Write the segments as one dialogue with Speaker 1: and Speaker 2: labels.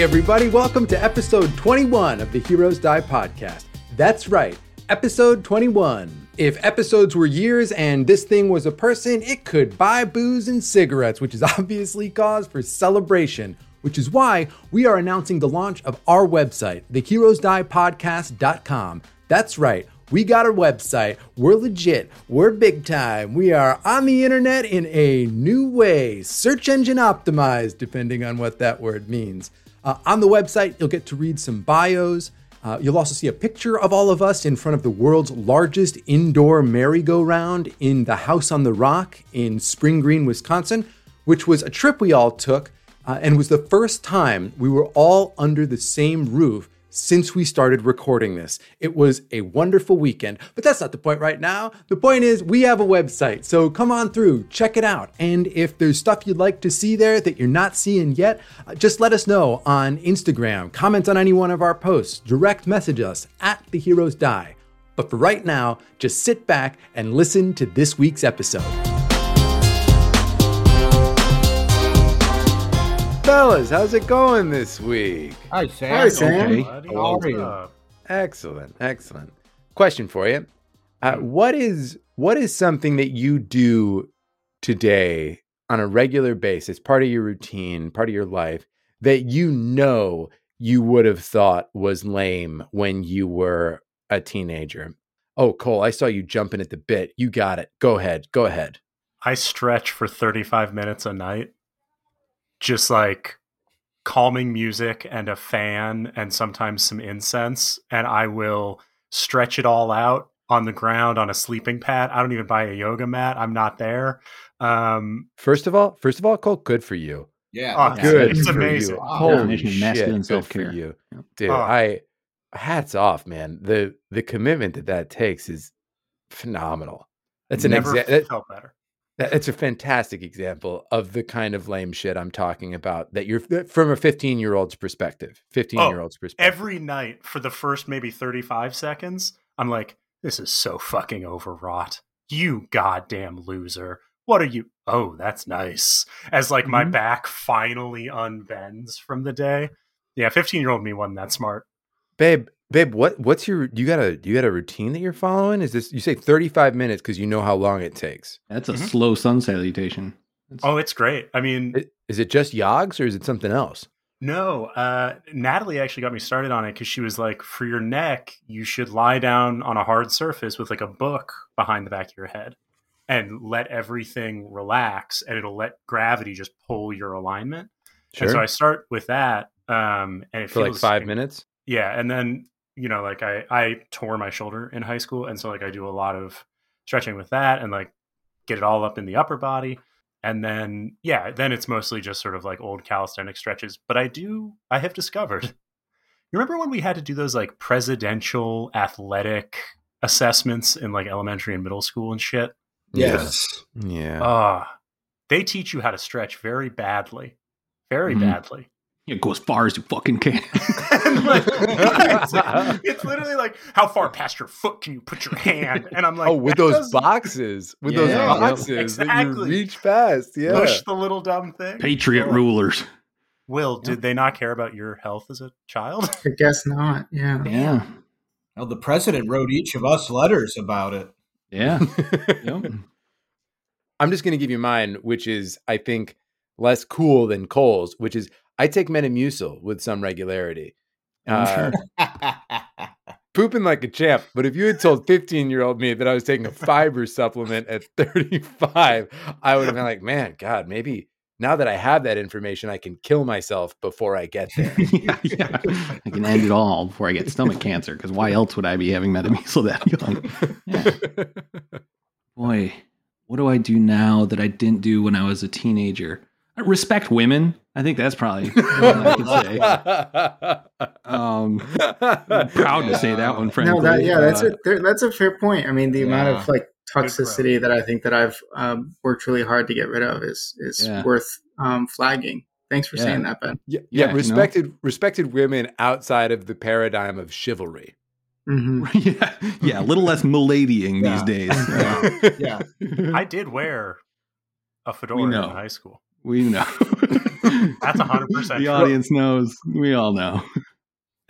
Speaker 1: Everybody, welcome to episode 21 of the Heroes Die podcast. That's right, episode 21. If episodes were years and this thing was a person, it could buy booze and cigarettes, which is obviously cause for celebration, which is why we are announcing the launch of our website, theheroesdiepodcast.com. That's right. We got a website. We're legit. We're big time. We are on the internet in a new way, search engine optimized, depending on what that word means. Uh, on the website, you'll get to read some bios. Uh, you'll also see a picture of all of us in front of the world's largest indoor merry-go-round in the House on the Rock in Spring Green, Wisconsin, which was a trip we all took uh, and was the first time we were all under the same roof since we started recording this. It was a wonderful weekend, but that's not the point right now. The point is, we have a website, so come on through, check it out. And if there's stuff you'd like to see there that you're not seeing yet, uh, just let us know on Instagram, comment on any one of our posts, direct message us at The Heroes Die. But for right now, just sit back and listen to this week's episode. Fellas, how's it going this week?
Speaker 2: Hi, Sam.
Speaker 3: Hi, Sam.
Speaker 2: Okay. How are you?
Speaker 1: Excellent, excellent. Question for you: uh, What is what is something that you do today on a regular basis, part of your routine, part of your life, that you know you would have thought was lame when you were a teenager? Oh, Cole, I saw you jumping at the bit. You got it. Go ahead. Go ahead.
Speaker 4: I stretch for 35 minutes a night. Just like calming music and a fan and sometimes some incense. And I will stretch it all out on the ground on a sleeping pad. I don't even buy a yoga mat. I'm not there. Um,
Speaker 1: First of all, first of all, Cole, good for you.
Speaker 2: Yeah.
Speaker 4: Oh.
Speaker 1: Good
Speaker 4: It's
Speaker 1: for
Speaker 4: amazing.
Speaker 1: you. Holy shit,
Speaker 3: masculine
Speaker 1: good for
Speaker 3: self-care.
Speaker 1: you, dude.
Speaker 4: Oh.
Speaker 1: I hats off, man. The the commitment that that takes is phenomenal. That's an
Speaker 4: never
Speaker 1: exa- that,
Speaker 4: felt better.
Speaker 1: That- it's a fantastic example of the kind of lame shit I'm talking about. That you're from a 15 year old's perspective. 15 year old's perspective.
Speaker 4: Every night for the first maybe 35 seconds, I'm like, this is so fucking overwrought. You goddamn loser. What are you? Oh, that's nice. As like my
Speaker 3: Mhm.
Speaker 4: back finally unbends from the day. Yeah, 15 year old me wasn't that smart.
Speaker 1: babe, babe, what what's your you got a you got a routine that you're following? Is this you say 35 minutes because you know how long it takes?
Speaker 3: That's a
Speaker 4: Mhm.
Speaker 3: slow sun salutation. That's-
Speaker 4: Oh, it's great. I mean,
Speaker 1: I- Is it just yogs or is it something else?
Speaker 4: No, uh, Natalie actually got me started on it because she was like, for your neck, you should lie down on a hard surface with like a book behind the back of your head and let everything relax and it'll let gravity just pull your alignment. sure. And so I start with that. Um, and it
Speaker 1: for like
Speaker 4: feels
Speaker 1: five minutes.
Speaker 4: Yeah. And then, you know, like I, I tore my shoulder in high school. And so like I do a lot of stretching with that and like get it all up in the upper body and then yeah then it's mostly just sort of like old calisthenic stretches but i do i have discovered you remember when we had to do those like presidential athletic assessments in like elementary and middle school and shit
Speaker 2: Yes.
Speaker 1: Yeah.
Speaker 4: ah they teach you how to stretch very badly very
Speaker 3: Mhm.
Speaker 4: badly
Speaker 3: Yeah, go as far as you fucking can.
Speaker 4: Like, it's, it's literally like how far past your foot can you put your hand and i'm like
Speaker 1: oh, with those
Speaker 4: doesn't
Speaker 1: boxes, with those
Speaker 3: Yeah, yep.
Speaker 1: boxes that you
Speaker 4: Exactly.
Speaker 1: reach past. Yeah.
Speaker 4: push the little dumb thing
Speaker 3: Patriot
Speaker 4: Oh.
Speaker 3: rulers.
Speaker 4: Will, did they not care about your health as a child?
Speaker 5: I guess not. Yeah.
Speaker 3: Yeah.
Speaker 2: Well, the president wrote each of us letters about it.
Speaker 3: Yeah. Yep.
Speaker 1: I'm just going to give you mine, which is, I think, less cool than Cole's, which is I take Metamucil with some regularity. Uh, pooping like a champ. But if you had told 15 year old me that I was taking a fiber supplement at 35, I would have been like, man, God, maybe now that I have that information, I can kill myself before I get there.
Speaker 3: yeah, yeah. I can end it all before I get stomach cancer. Because why else would I be having Metamucil that young? Yeah. Boy, what do I do now that I didn't do when I was a teenager? I respect women. I think that's probably what I can say. Um, I'm proud to say that one, frankly.
Speaker 5: No, that yeah, that's
Speaker 3: Uh,
Speaker 5: a that's a fair point. I mean, the amount of like toxicity that I think that I've um, worked really hard to get rid of is is
Speaker 3: Yeah.
Speaker 5: worth um, flagging. Thanks for
Speaker 3: Yeah.
Speaker 5: saying that, Ben.
Speaker 1: yeah,
Speaker 3: Yeah,
Speaker 1: yeah,
Speaker 3: you know?
Speaker 1: respected respected women outside of the paradigm of chivalry.
Speaker 5: hmm
Speaker 3: yeah, yeah, a little less miladying
Speaker 2: Yeah.
Speaker 3: these days.
Speaker 2: Yeah.
Speaker 4: I did wear a fedora in high school.
Speaker 3: We know.
Speaker 4: That's 100%
Speaker 3: The
Speaker 4: true.
Speaker 3: audience knows. We all know.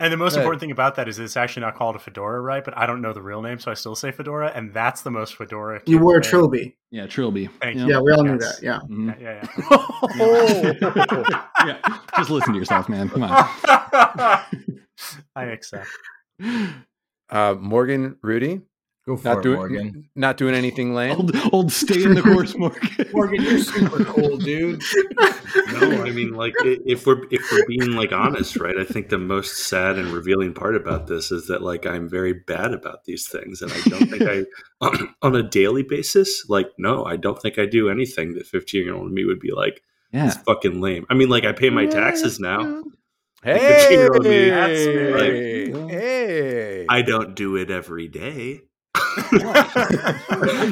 Speaker 4: And the most
Speaker 1: Right.
Speaker 4: important thing about that is it's actually not called a fedora, right? But I don't know the real name, so I still say fedora, and that's the most fedora.
Speaker 5: You
Speaker 4: kid
Speaker 5: wore a
Speaker 4: thing.
Speaker 5: trilby.
Speaker 3: Yeah, Trilby.
Speaker 4: Thank
Speaker 3: Yep.
Speaker 4: you.
Speaker 5: Yeah, we all knew that. Yeah.
Speaker 3: Mhm.
Speaker 4: Yeah, yeah,
Speaker 3: yeah. Just listen to yourself, man. Come on.
Speaker 4: I accept.
Speaker 1: uh, Morgan, Rudy,
Speaker 2: Go for
Speaker 1: not
Speaker 2: it,
Speaker 1: doing
Speaker 2: Morgan.
Speaker 1: not doing anything lame.
Speaker 3: Old, old stay in the course, Morgan.
Speaker 2: Morgan, you're super cool, dude.
Speaker 6: No, I mean, like if we're if we're being like honest, right? I think the most sad and revealing part about this is that like I'm very bad about these things, and I don't think I on, on a daily basis. Like, no, I don't think I do anything that 15 year old me would be like,
Speaker 3: Yeah.
Speaker 6: it's fucking lame. I mean, like I pay my taxes now.
Speaker 1: Hey,
Speaker 6: 15-year-old me.
Speaker 1: Hey,
Speaker 3: big.
Speaker 1: hey.
Speaker 6: I don't do it every day.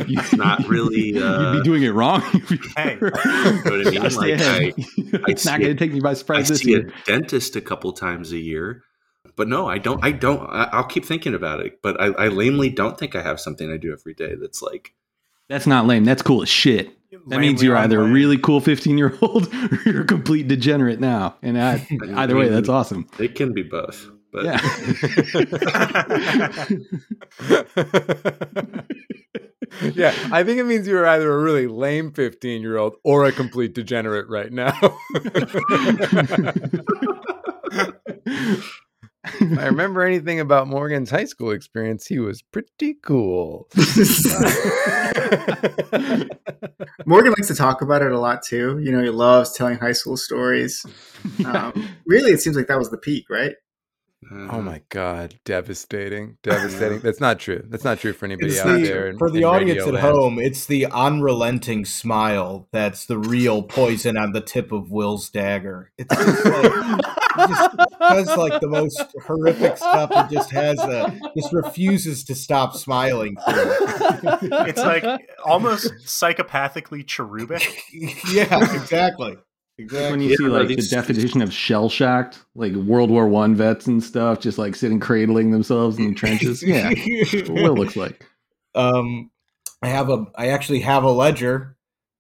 Speaker 3: You-
Speaker 6: Not really,
Speaker 3: You'd
Speaker 6: uh,
Speaker 3: be doing it wrong.
Speaker 4: Hey.
Speaker 6: You know what I mean?
Speaker 3: Stay
Speaker 6: Like,
Speaker 3: ahead.
Speaker 6: I-
Speaker 3: it's
Speaker 6: I
Speaker 3: not going to take me by
Speaker 6: I
Speaker 3: surprise this
Speaker 6: see a dentist a couple times a year, but no, I don't. I don't. I, I'll keep thinking about it, but I, I lamely don't think I have something I do every day that's like.
Speaker 3: That's not lame. That's cool as shit. That means you're
Speaker 4: on
Speaker 3: either a really cool 15 year old or you're a complete degenerate now. And I, either way, that's awesome.
Speaker 6: It can be both, but
Speaker 3: Yeah.
Speaker 1: yeah, I think it means you're either a really lame 15 year old or a complete degenerate right now. if I remember anything about Morgan's high school experience, he was pretty cool.
Speaker 5: Morgan likes to talk about it a lot too. You know, he loves telling high school stories. Um, really, it seems like that was the peak, right?
Speaker 6: Uh,
Speaker 1: oh my god, devastating. Devastating. That's not true. That's not true for anybody
Speaker 2: It's
Speaker 1: out
Speaker 2: the-
Speaker 1: there. in-
Speaker 2: for the audience at
Speaker 1: land.
Speaker 2: home, it's the unrelenting smile that's the real poison on the tip of Will's dagger. It's just like he just does like the most horrific stuff and just has a just refuses to stop smiling it.
Speaker 4: It's like almost psychopathically cherubic.
Speaker 2: yeah, exactly.
Speaker 3: When you
Speaker 6: Yeah,
Speaker 3: see
Speaker 6: no,
Speaker 3: like the definition of shell shocked, like World War One vets and stuff, just like sitting cradling themselves in the trenches. Yeah. That's what Will looks like.
Speaker 2: um I have a I actually have a ledger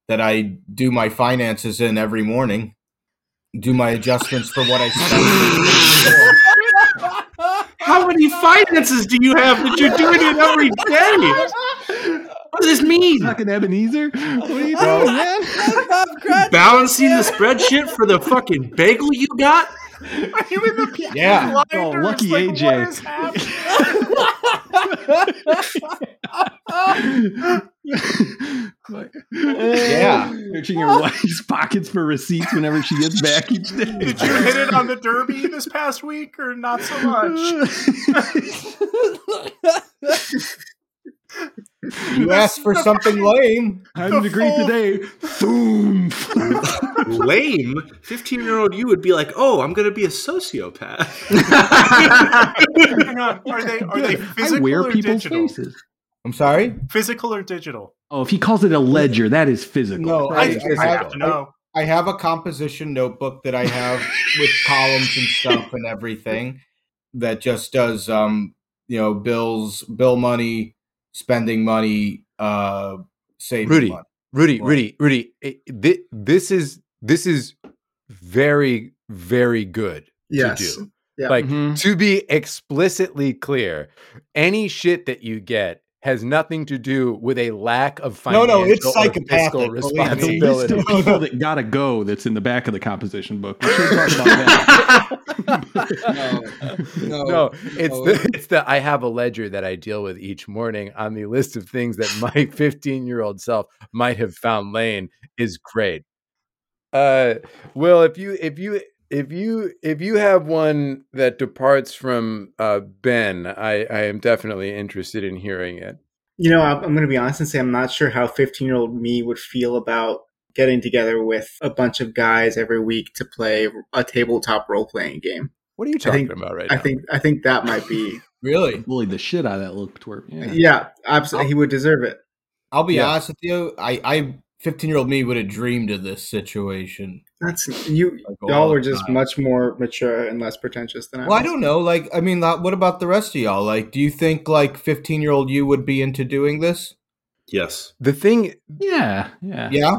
Speaker 2: that I do my finances in every morning. Do my adjustments for what I spend.
Speaker 6: How many finances do you have that you're doing it every day? What does this mean?
Speaker 3: Fucking Ebenezer? What are you
Speaker 2: Well-
Speaker 3: doing, man?
Speaker 6: Balancing the spreadsheet for the fucking bagel you got?
Speaker 4: Are you in the
Speaker 2: Yeah.
Speaker 3: Oh, lucky
Speaker 4: Like,
Speaker 3: AJ.
Speaker 4: What is happening?
Speaker 2: Yeah.
Speaker 3: Searching your wife's pockets for receipts whenever she gets back each day.
Speaker 4: Did you hit it on the derby this past week or not so much?
Speaker 2: You asked for something lame.
Speaker 3: I had a degree
Speaker 4: full-
Speaker 3: today. Boom.
Speaker 6: Lame. 15 year old you would be like, oh, I'm going to be a sociopath.
Speaker 4: Hang on. Are they are they
Speaker 3: I
Speaker 4: physical
Speaker 3: wear
Speaker 4: or
Speaker 3: people's
Speaker 4: digital?
Speaker 3: faces.
Speaker 2: I'm sorry.
Speaker 4: Physical or digital?
Speaker 3: Oh, if he calls it a ledger, that is physical.
Speaker 2: No,
Speaker 4: I,
Speaker 2: I,
Speaker 1: Right.
Speaker 2: I
Speaker 4: I
Speaker 2: have
Speaker 4: have to know.
Speaker 2: I have a composition notebook that I have with columns and stuff and everything that just does um you know bills, bill money, spending money, uh saving
Speaker 1: Rudy.
Speaker 2: money.
Speaker 1: Rudy,
Speaker 2: What?
Speaker 1: Rudy, Rudy. it- This is this is very very good
Speaker 5: Yes.
Speaker 1: to do.
Speaker 5: Yeah.
Speaker 1: Like
Speaker 3: Mhm.
Speaker 1: to be explicitly clear, any shit that you get has nothing to do with a lack of financial
Speaker 2: no, no, it's
Speaker 1: or
Speaker 2: psychopathic,
Speaker 1: fiscal
Speaker 2: believe
Speaker 3: the list
Speaker 1: responsibility.
Speaker 3: of people that gotta go that's in the back of the composition book. We should talk about that.
Speaker 2: No,
Speaker 1: no, it's
Speaker 2: no.
Speaker 1: the it's the I have a ledger that I deal with each morning on the list of things that my 15 year old self might have found lane is great. Uh, Will, if you if you if you if you have one that departs from uh, Ben, I I am definitely interested in hearing it.
Speaker 5: You know, I'm, I'm going to be honest and say I'm not sure how 15 year old me would feel about getting together with a bunch of guys every week to play a tabletop role playing game.
Speaker 1: What are you
Speaker 5: I think-
Speaker 1: talking about right
Speaker 5: I
Speaker 1: now?
Speaker 5: think I think that might be
Speaker 2: Really?
Speaker 3: Bullied the shit out of that little twerp. Yeah.
Speaker 5: yeah, absolutely. He would deserve it.
Speaker 2: I'll be
Speaker 1: Yeah.
Speaker 2: honest with you. I, I, 15 year old me would have dreamed of this situation.
Speaker 5: That's you.
Speaker 2: Like,
Speaker 5: Y'all
Speaker 2: are
Speaker 5: just
Speaker 2: time.
Speaker 5: much more mature and less pretentious than I.
Speaker 2: Well, I don't know. Like, I mean, uh, what about the rest of y'all? Like, do you think like 15 year old you would be into doing this?
Speaker 6: yes.
Speaker 1: the thing
Speaker 3: Yeah. Yeah.
Speaker 2: Yeah.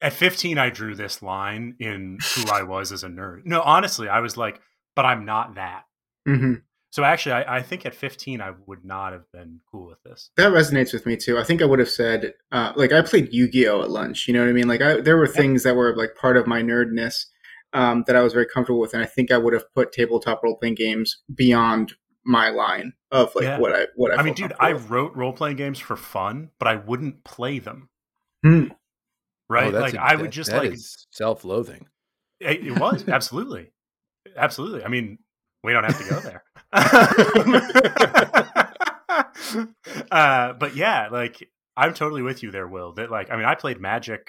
Speaker 4: At 15 i drew this line in who i was as a nerd no honestly i was like but i'm not that
Speaker 5: hmm
Speaker 4: so actually I, I think at 15 i would not have been cool with this
Speaker 5: That resonates with me too. I think I would have said, uh, like, I played Yu Gi Oh at lunch. You know what I mean? Like, I, there were things that were like part of my nerdness um, that I was very comfortable with, and I think I would have put tabletop role playing games beyond my line of like
Speaker 4: Yeah.
Speaker 5: what I what I.
Speaker 4: i mean dude i wrote role-playing games for fun but i wouldn't play them
Speaker 5: Hmm.
Speaker 4: Right
Speaker 1: Oh,
Speaker 4: like
Speaker 1: a-
Speaker 4: i would
Speaker 1: that-
Speaker 4: just
Speaker 1: that
Speaker 4: like
Speaker 1: self-loathing.
Speaker 4: It, it was absolutely, absolutely. I mean, we don't have to go there. uh, but yeah, like I'm totally with you there, Will. That like, I mean, I played Magic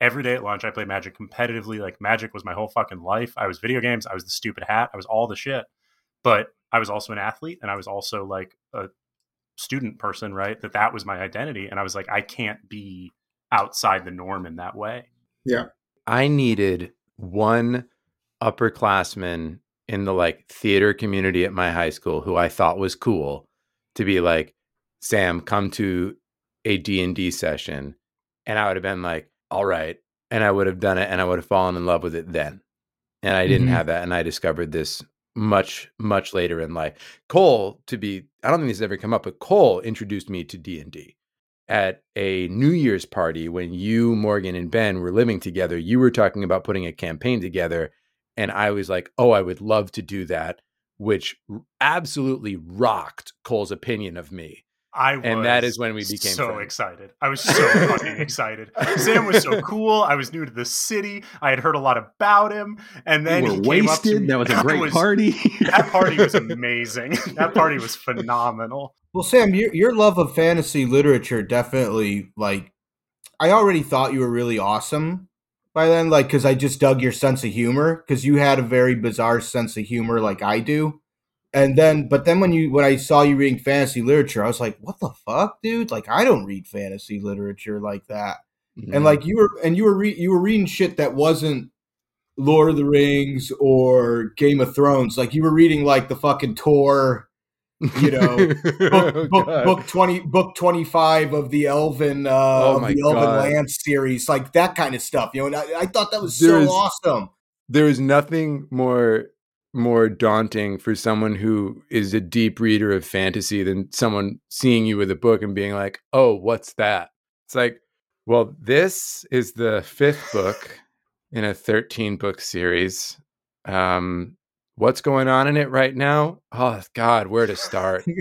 Speaker 4: every day at lunch. I played Magic competitively. Like, Magic was my whole fucking life. I was video games. I was the stupid hat. I was all the shit. But I was also an athlete, and I was also like a student person, right? That that was my identity, and I was like, I can't be outside the norm in that way. Yeah.
Speaker 1: I needed one upperclassman in the like theater community at my high school who I thought was cool to be like, Sam, come to a D&D session. And I would have been like, all right. And I would have done it and I would have fallen in love with it then. And I didn't
Speaker 5: Mhm.
Speaker 1: have that. And I discovered this much, much later in life. Cole, to be, I don't think this has ever come up, but Cole introduced me to D&D at a New Year's party when you, Morgan, and Ben were living together, you were talking about putting a campaign together. And I was like, oh, I would love to do that, which absolutely rocked Cole's opinion of me.
Speaker 4: I was
Speaker 1: And that is when we became
Speaker 4: so
Speaker 1: friends.
Speaker 4: excited. I was so fucking excited. Sam was so cool. I was new to the city. I had heard a lot about him, and then
Speaker 3: we
Speaker 4: he
Speaker 3: were
Speaker 4: came up to
Speaker 3: wasted.
Speaker 4: me.
Speaker 3: That was a great
Speaker 4: was-
Speaker 3: party.
Speaker 4: That party was amazing. that party was phenomenal.
Speaker 2: Well, Sam, your your love of fantasy literature definitely like I already thought you were really awesome by then, like because I just dug your sense of humor because you had a very bizarre sense of humor, like I do. And then, but then when you when I saw you reading fantasy literature, I was like, "What the fuck, dude? Like, I don't read fantasy literature like that."
Speaker 1: Mm-hmm.
Speaker 2: And like you were, and you were re- you were reading shit that wasn't Lord of the Rings or Game of Thrones. Like you were reading like the fucking Tor you know, book,
Speaker 1: Oh,
Speaker 2: book, book 20 book 25 of the elven uh
Speaker 1: Oh
Speaker 2: the elven
Speaker 1: God.
Speaker 2: lance series like that kind of stuff you know and I, I thought that was
Speaker 1: There
Speaker 2: so
Speaker 1: is-
Speaker 2: awesome
Speaker 1: there is nothing more more daunting for someone who is a deep reader of fantasy than someone seeing you with a book and being like, "Oh, what's that?" It's like, well, this is the fifth book in a 13 book series. Um, what's going on in it right now? Oh God, where to start?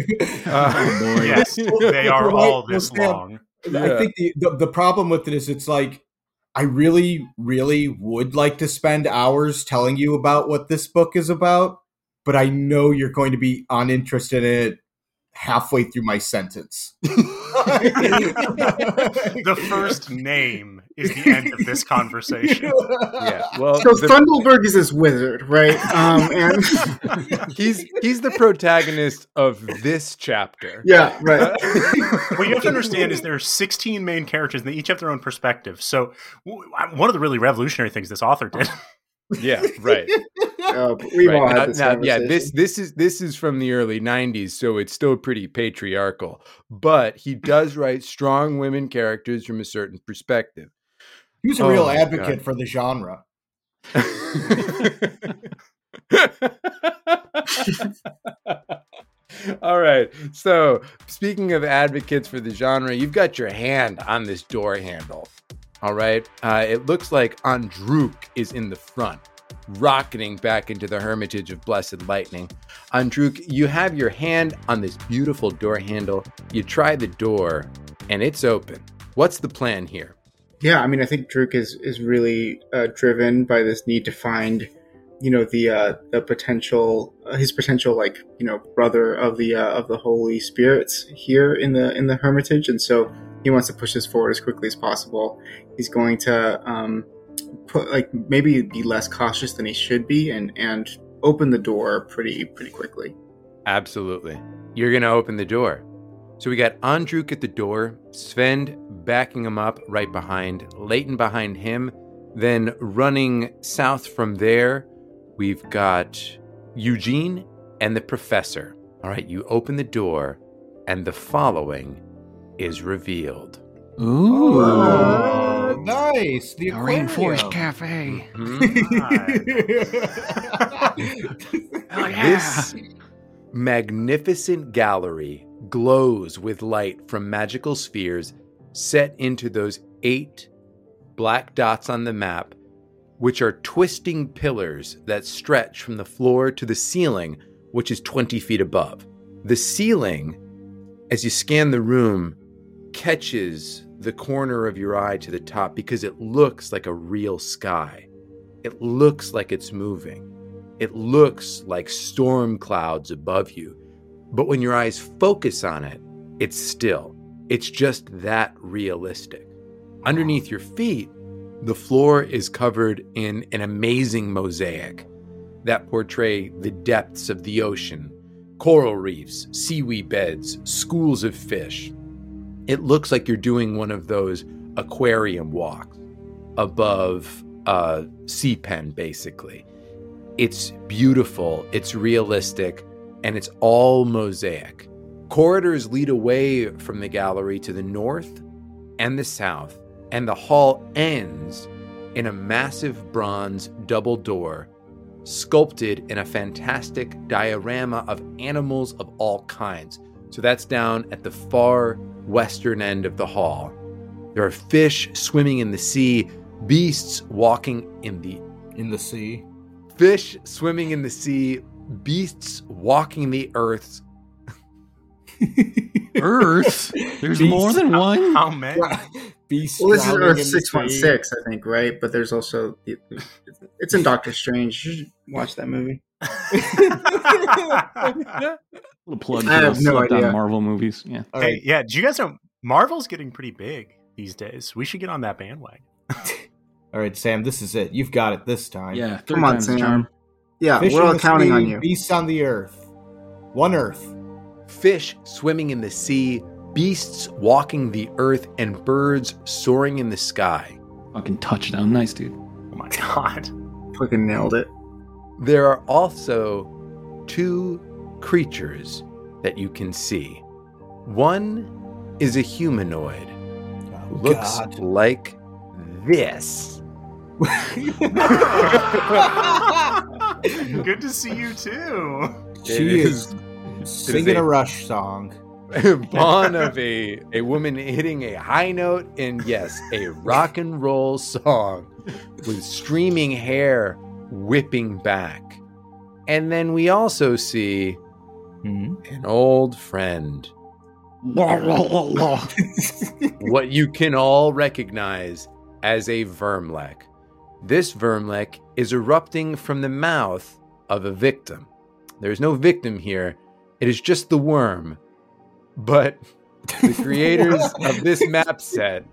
Speaker 1: Uh,
Speaker 3: Oh.
Speaker 4: Yes, they are all this long.
Speaker 1: Yeah.
Speaker 2: i think the, the the problem with it is it's like i really really would like to spend hours telling you about what this book is about but i know you're going to be uninterested in it halfway through my sentence.
Speaker 4: The first name is the end of this conversation.
Speaker 1: yeah. Well,
Speaker 5: So
Speaker 1: the-
Speaker 5: Thundelberg is this wizard, right? Um, and
Speaker 1: he's he's the protagonist of this chapter.
Speaker 5: yeah, right.
Speaker 4: what you have to understand is there are 16 main characters and they each have their own perspective. So w- one of the really revolutionary things this author did
Speaker 1: Yeah, right.
Speaker 5: Uh, we've all
Speaker 1: Right.
Speaker 5: had this
Speaker 1: Now- now, yeah, this this is this is from the early '90s, so it's still pretty patriarchal. But he does write strong women characters from a certain perspective.
Speaker 2: He was a
Speaker 1: Oh
Speaker 2: real advocate
Speaker 1: God.
Speaker 2: for the genre
Speaker 1: All right. So, speaking of advocates for the genre, you've got your hand on this door handle. All right. Uh, it looks like Andruk is in the front, rocketing back into the hermitage of Blessed Lightning. Andruk, you have your hand on this beautiful door handle. You try the door, and it's open. What's the plan here?
Speaker 5: Yeah, I mean, I think Druk is is really uh, driven by this need to find, you know, the uh, the potential, uh, his potential, like you know, brother of the uh, of the Holy Spirits here in the in the Hermitage, and so he wants to push this forward as quickly as possible. He's going to um, put like maybe be less cautious than he should be, and and open the door pretty pretty quickly.
Speaker 1: Absolutely. You're going to open the door. So we got Andruk at the door, Sven backing him up right behind, Leighton behind him. Then running south from there, we've got Eugene and the professor. All right, you open the door, and the following is revealed.
Speaker 3: Ooh.
Speaker 2: Oh, nice. place, the
Speaker 3: Rainforest
Speaker 2: aquarium.
Speaker 3: Cafe.
Speaker 1: Mhm.
Speaker 3: Hell yeah.
Speaker 1: This magnificent gallery glows with light from magical spheres set into those eight black dots on the map, which are twisting pillars that stretch from the floor to the ceiling, which is 20 feet above. The ceiling, as you scan the room, catches the corner of your eye to the top because it looks like a real sky. It looks like it's moving. It looks like storm clouds above you. But when your eyes focus on it, it's still. It's just that realistic. Underneath your feet, the floor is covered in an amazing mosaic that portray the depths of the ocean, coral reefs, seaweed beds, schools of fish. It looks like you're doing one of those aquarium walks above a sea pen, basically. It's beautiful, it's realistic, and it's all mosaic. Corridors lead away from the gallery to the north and the south, and the hall ends in a massive bronze double door sculpted in a fantastic diorama of animals of all kinds. So that's down at the far western end of the hall. There are fish swimming in the sea, beasts walking in the
Speaker 2: In the sea.
Speaker 1: fish swimming in the sea, beasts walking the earth.
Speaker 3: Earth. There's
Speaker 2: Beast.
Speaker 3: more than one.
Speaker 4: How many?
Speaker 2: Beast
Speaker 5: Well, this is Earth
Speaker 2: in the
Speaker 5: six one
Speaker 2: sea.
Speaker 5: six, I think, right? But there's also it's in Doctor Strange. You should watch that movie.
Speaker 3: Little plug
Speaker 5: I have no
Speaker 3: slept on
Speaker 5: idea.
Speaker 3: Marvel movies. Yeah.
Speaker 4: Hey,
Speaker 2: right.
Speaker 4: yeah. Do you guys know Marvel's getting pretty big these days? We should get on that bandwagon.
Speaker 2: All right, Sam, this is it. You've got it this time.
Speaker 3: Yeah.
Speaker 5: Come on, Sam.
Speaker 3: charm.
Speaker 5: Yeah,
Speaker 2: Fish
Speaker 5: we're all counting
Speaker 2: sea,
Speaker 5: on you.
Speaker 2: Beasts on the earth. One earth.
Speaker 1: Fish swimming in the sea, beasts walking the earth, and birds soaring in the sky.
Speaker 3: Fucking touchdown. Nice, dude.
Speaker 4: Oh my god.
Speaker 5: Fucking nailed it.
Speaker 1: There are also two creatures that you can see. One is a humanoid,
Speaker 2: Oh,
Speaker 1: looks
Speaker 2: God.
Speaker 1: like this.
Speaker 4: Good to see you too.
Speaker 2: she
Speaker 1: It
Speaker 2: is singing
Speaker 1: a-
Speaker 2: a Rush song.
Speaker 1: Born of a, a woman hitting a high note and yes, a rock and roll song with streaming hair whipping back. And then we also see
Speaker 2: Hmm?
Speaker 1: an old friend. what you can all recognize as a Vermlek. This Vermlek is erupting from the mouth of a victim. There's no victim here, it is just the worm. But the creators of this map set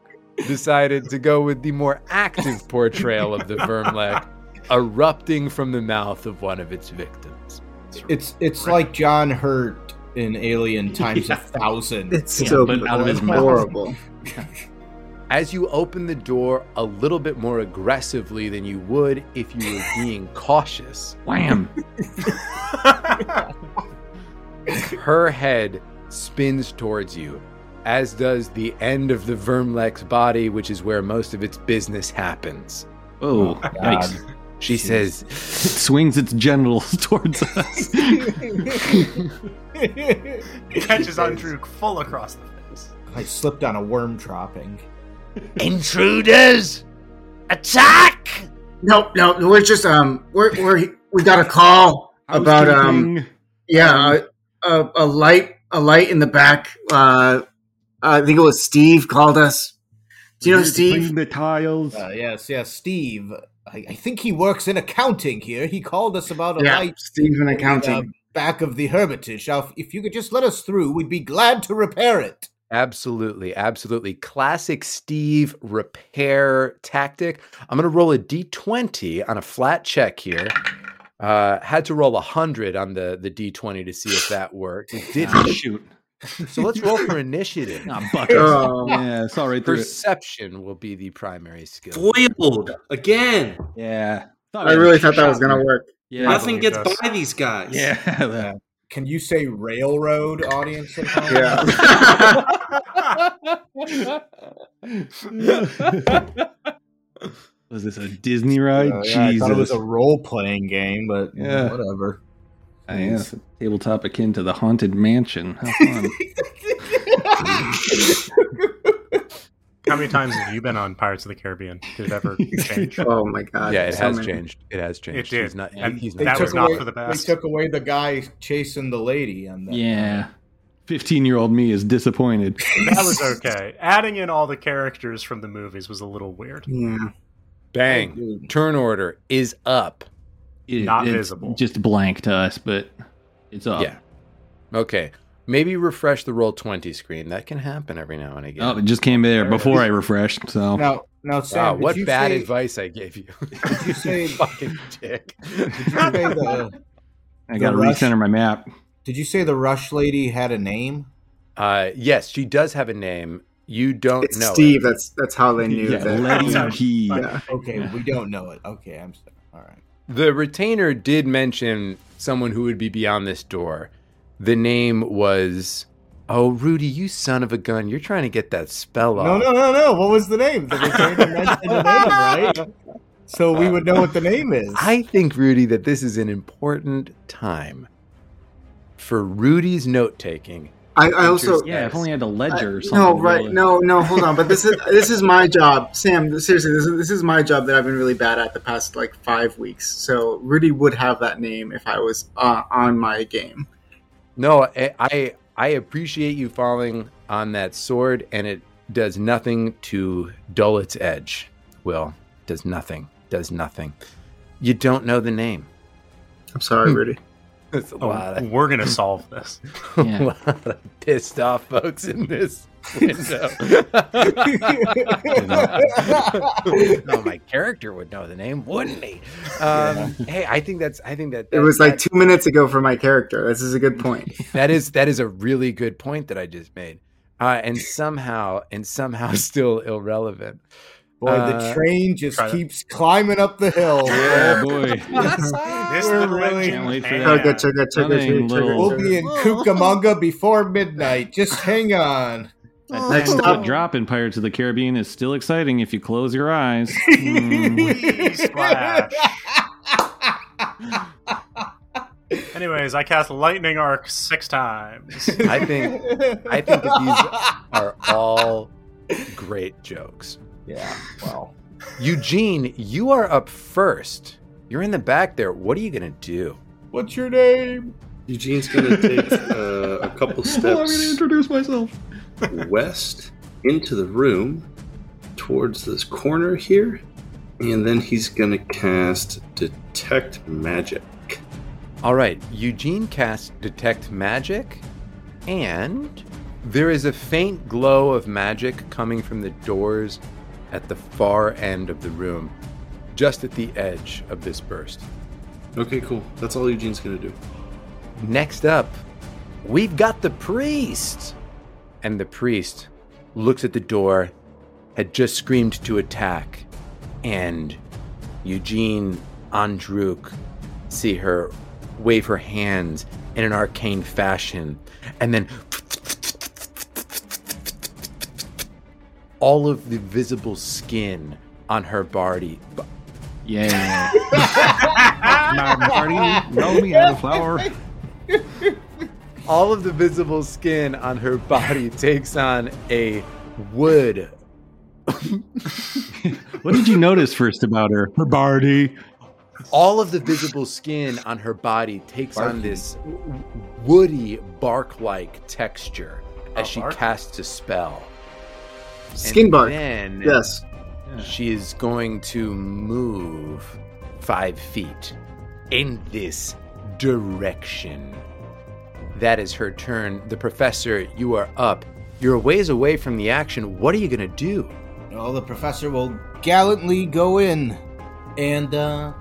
Speaker 1: decided to go with the more active portrayal of the Vermlek erupting from the mouth of one of its victims.
Speaker 2: It's it's like John Hurt in Alien times a thousand.
Speaker 5: It's
Speaker 3: Yeah,
Speaker 5: so
Speaker 3: but out of his mouth.
Speaker 5: horrible.
Speaker 1: As you open the door a little bit more aggressively than you would if you were being cautious,
Speaker 3: Wham.
Speaker 1: her head spins towards you, as does the end of the Vermlek's body, which is where most of its business happens.
Speaker 3: Oh, oh
Speaker 2: God.
Speaker 3: yikes.
Speaker 1: She says,
Speaker 3: It swings its genitals towards us.
Speaker 4: Catches on Druk full across the face.
Speaker 2: I slipped on a worm dropping.
Speaker 1: Intruders! Attack!
Speaker 5: Nope, nope. We're just um, we're we're we got a call about um, yeah, a, a, a light, a light in the back. Uh, I think it was Steve called us. Do you know Steve?
Speaker 3: the tiles.
Speaker 2: Uh, yes, yes, Steve. I, I think he works in accounting here. He called us about a
Speaker 5: Yeah,
Speaker 2: light
Speaker 5: Steve in
Speaker 2: in
Speaker 5: accounting.
Speaker 2: uh, back of the Hermitage. Now, if- if you could just let us through, we'd be glad to repair it.
Speaker 1: Absolutely, absolutely. Classic Steve repair tactic. I'm going to roll a d20 on a flat check here. Uh, had to roll a 100 on the, the d20 to see if that worked. It
Speaker 3: didn't. shoot.
Speaker 1: So let's roll for initiative.
Speaker 3: Ah, buckets.
Speaker 5: Oh.
Speaker 3: yeah, it's all right it.
Speaker 1: Perception will be the primary skill.
Speaker 6: Foiled again.
Speaker 3: Yeah.
Speaker 5: I really thought that was gonna work.
Speaker 3: Yeah.
Speaker 6: Nothing gets
Speaker 4: this.
Speaker 6: by these guys.
Speaker 3: Yeah. that-
Speaker 2: Can you say railroad, audience? at home?
Speaker 5: Yeah.
Speaker 3: Was this a Disney ride?
Speaker 2: Uh, yeah, I thought it was a role playing game, but
Speaker 3: Yeah.
Speaker 2: whatever.
Speaker 3: Ah, yeah, tabletop akin to the Haunted Mansion. How fun.
Speaker 4: How many times have you been on Pirates of the Caribbean? Did it ever change?
Speaker 5: Oh my god.
Speaker 1: yeah, it
Speaker 5: so
Speaker 1: has
Speaker 5: many.
Speaker 1: changed. It has changed.
Speaker 4: It did.
Speaker 1: He's not.
Speaker 3: And
Speaker 1: he's not
Speaker 4: That was
Speaker 2: took
Speaker 4: not for the best.
Speaker 2: They took away the guy chasing the lady, and uh,
Speaker 3: yeah. 15 year old me is disappointed.
Speaker 4: that was okay. Adding in all the characters from the movies was a little weird.
Speaker 5: Yeah.
Speaker 1: Bang.
Speaker 2: Dude.
Speaker 1: Turn order is up.
Speaker 3: It-
Speaker 4: Not
Speaker 3: it's
Speaker 4: visible.
Speaker 3: Just blank to us, but it's up.
Speaker 1: Yeah. Okay. Maybe refresh the roll twenty screen. That can happen every now and again.
Speaker 3: Oh, it just came there
Speaker 4: There
Speaker 3: before. I refreshed. So
Speaker 2: Now, now, Sam,
Speaker 1: wow, what bad
Speaker 2: say,
Speaker 1: advice I gave you.
Speaker 2: Did you say?
Speaker 1: fucking dick?
Speaker 2: Did you say the?
Speaker 3: I got to
Speaker 2: The rush-
Speaker 3: recenter my map.
Speaker 2: Did you say the Rush lady had a name?
Speaker 1: Uh, yes, she does have a name. You don't
Speaker 5: It's
Speaker 1: know
Speaker 5: Steve.
Speaker 1: it.
Speaker 5: That's that's how they knew
Speaker 3: Yeah,
Speaker 5: that.
Speaker 3: Letty
Speaker 5: Yeah.
Speaker 2: Okay,
Speaker 3: Yeah.
Speaker 2: we don't know it. Okay, I'm sorry. All right.
Speaker 1: The retainer did mention someone who would be beyond this door. The name was. Oh, Rudy, you son of a gun! You're trying to get that spell off.
Speaker 2: No, no, no, no. What was the name? The retainer mentioned the name, right? So we would know what the name is.
Speaker 1: I think, Rudy, that this is an important time for Rudy's note taking.
Speaker 5: I, I also
Speaker 1: Interest-
Speaker 3: Yeah, if only I had a ledger or something.
Speaker 5: no right no no hold on but this is this is my job sam seriously this is, this is my job that i've been really bad at the past like five weeks so rudy would have that name if i was uh, on my game
Speaker 1: No, I, I I appreciate you falling on that sword, and it does nothing to dull its edge. Will does nothing. Does nothing. You don't know the name.
Speaker 5: i'm sorry
Speaker 1: Hmm.
Speaker 5: rudy
Speaker 1: There's a
Speaker 4: Oh,
Speaker 1: lot of
Speaker 4: we're gonna solve this.
Speaker 3: Yeah.
Speaker 1: a lot of pissed off folks in this window. oh, my character would know the name, wouldn't he? Um, Hey, I think that's. I think that,
Speaker 5: it
Speaker 1: that-
Speaker 5: was like two minutes ago for my character this is a good point
Speaker 1: that is that is a really good point that I just made, uh, and somehow and somehow still irrelevant.
Speaker 2: Boy, the
Speaker 1: Uh,
Speaker 2: train just
Speaker 4: try to-
Speaker 2: keeps climbing up the hill.
Speaker 3: Yeah, boy.
Speaker 4: This
Speaker 2: We're really-
Speaker 4: engine
Speaker 3: Can't wait for
Speaker 4: can-
Speaker 3: that.
Speaker 5: Chugga, chugga, chugga, chugga, chugga,
Speaker 2: We'll be in Cucamonga before midnight. Just hang on.
Speaker 3: That
Speaker 5: Next
Speaker 3: 10
Speaker 5: up-
Speaker 3: foot drop in Pirates of the Caribbean is still exciting if you close your eyes.
Speaker 4: Whee, splash. Anyways, I cast lightning arc six times.
Speaker 1: I think I think that these are all great jokes.
Speaker 2: Yeah, well.
Speaker 1: Eugene, you are up first. You're in the back there. What are you gonna do?
Speaker 2: What's your name?
Speaker 6: Eugene's going to take uh, a couple
Speaker 3: Oh, I'm going to introduce myself.
Speaker 6: West into the room towards this corner here, and then he's going to cast Detect Magic.
Speaker 1: All right, Eugene casts Detect Magic, and there is a faint glow of magic coming from the doors at the far end of the room, just at the edge of this burst.
Speaker 6: Okay, cool. That's all Eugene's going to do.
Speaker 1: Next up, we've got the priest. And the priest looks at the door, had just screamed to attack, and Eugene Andruk see her wave her hands in an arcane fashion, and then all of the visible skin on her body
Speaker 3: Yeah. Mountain party, roll me out of flour.
Speaker 1: all of the visible skin on her body takes on a wood
Speaker 3: What did you notice first about her? Her body.
Speaker 1: all of the visible skin on her body takes on this woody bark-like texture as
Speaker 4: Oh,
Speaker 1: she
Speaker 4: bark?
Speaker 1: casts a spell And
Speaker 5: Skin bark.
Speaker 1: then
Speaker 5: Yes.
Speaker 1: she is going to move five feet in this direction. That is her turn. The professor, you are up. You're a ways away from the action. What are you going to do?
Speaker 2: Well, the professor will gallantly go in and uh,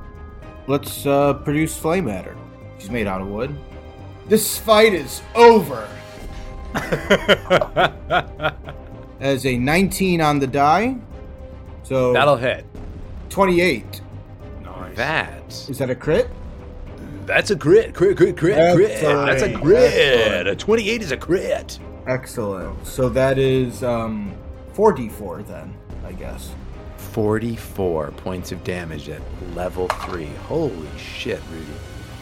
Speaker 2: let's uh, produce flame matter. She's made out of wood. This fight is over. As a 19 on the die, so
Speaker 1: That'll hit.
Speaker 2: 28.
Speaker 4: Nice.
Speaker 1: That.
Speaker 2: Is that a crit?
Speaker 1: That's a crit. Crit, crit, crit, crit.
Speaker 2: Excellent.
Speaker 1: That's a crit.
Speaker 2: Excellent.
Speaker 1: A 28 is a crit.
Speaker 2: Excellent. So that is um, 4d4 then, I guess.
Speaker 1: 44 points of damage at level 3. Holy shit, Rudy.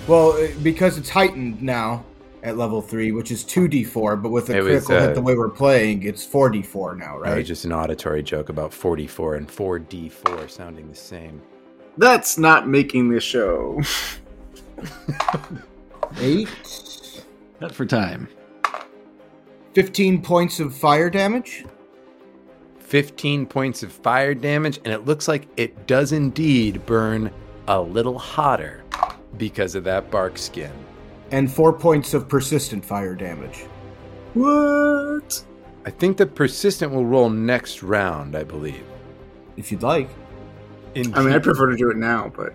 Speaker 2: Well, uh, because it's heightened now at level three, which is two d four, but with a
Speaker 1: It was,
Speaker 2: critical
Speaker 1: uh,
Speaker 2: hit the way we're playing, it's four d four now,
Speaker 1: That was
Speaker 2: right?
Speaker 1: just an auditory joke about 44 and 4d4 sounding the same.
Speaker 5: That's not making the show.
Speaker 2: Eight.
Speaker 3: Cut for time.
Speaker 2: 15 points of fire damage.
Speaker 1: 15 points of fire damage, and it looks like it does indeed burn a little hotter because of that bark skin.
Speaker 2: and four points of persistent fire damage.
Speaker 5: What?
Speaker 1: I think the persistent will roll next round, I believe.
Speaker 2: If you'd like.
Speaker 1: In
Speaker 5: I mean, I prefer to do it now, but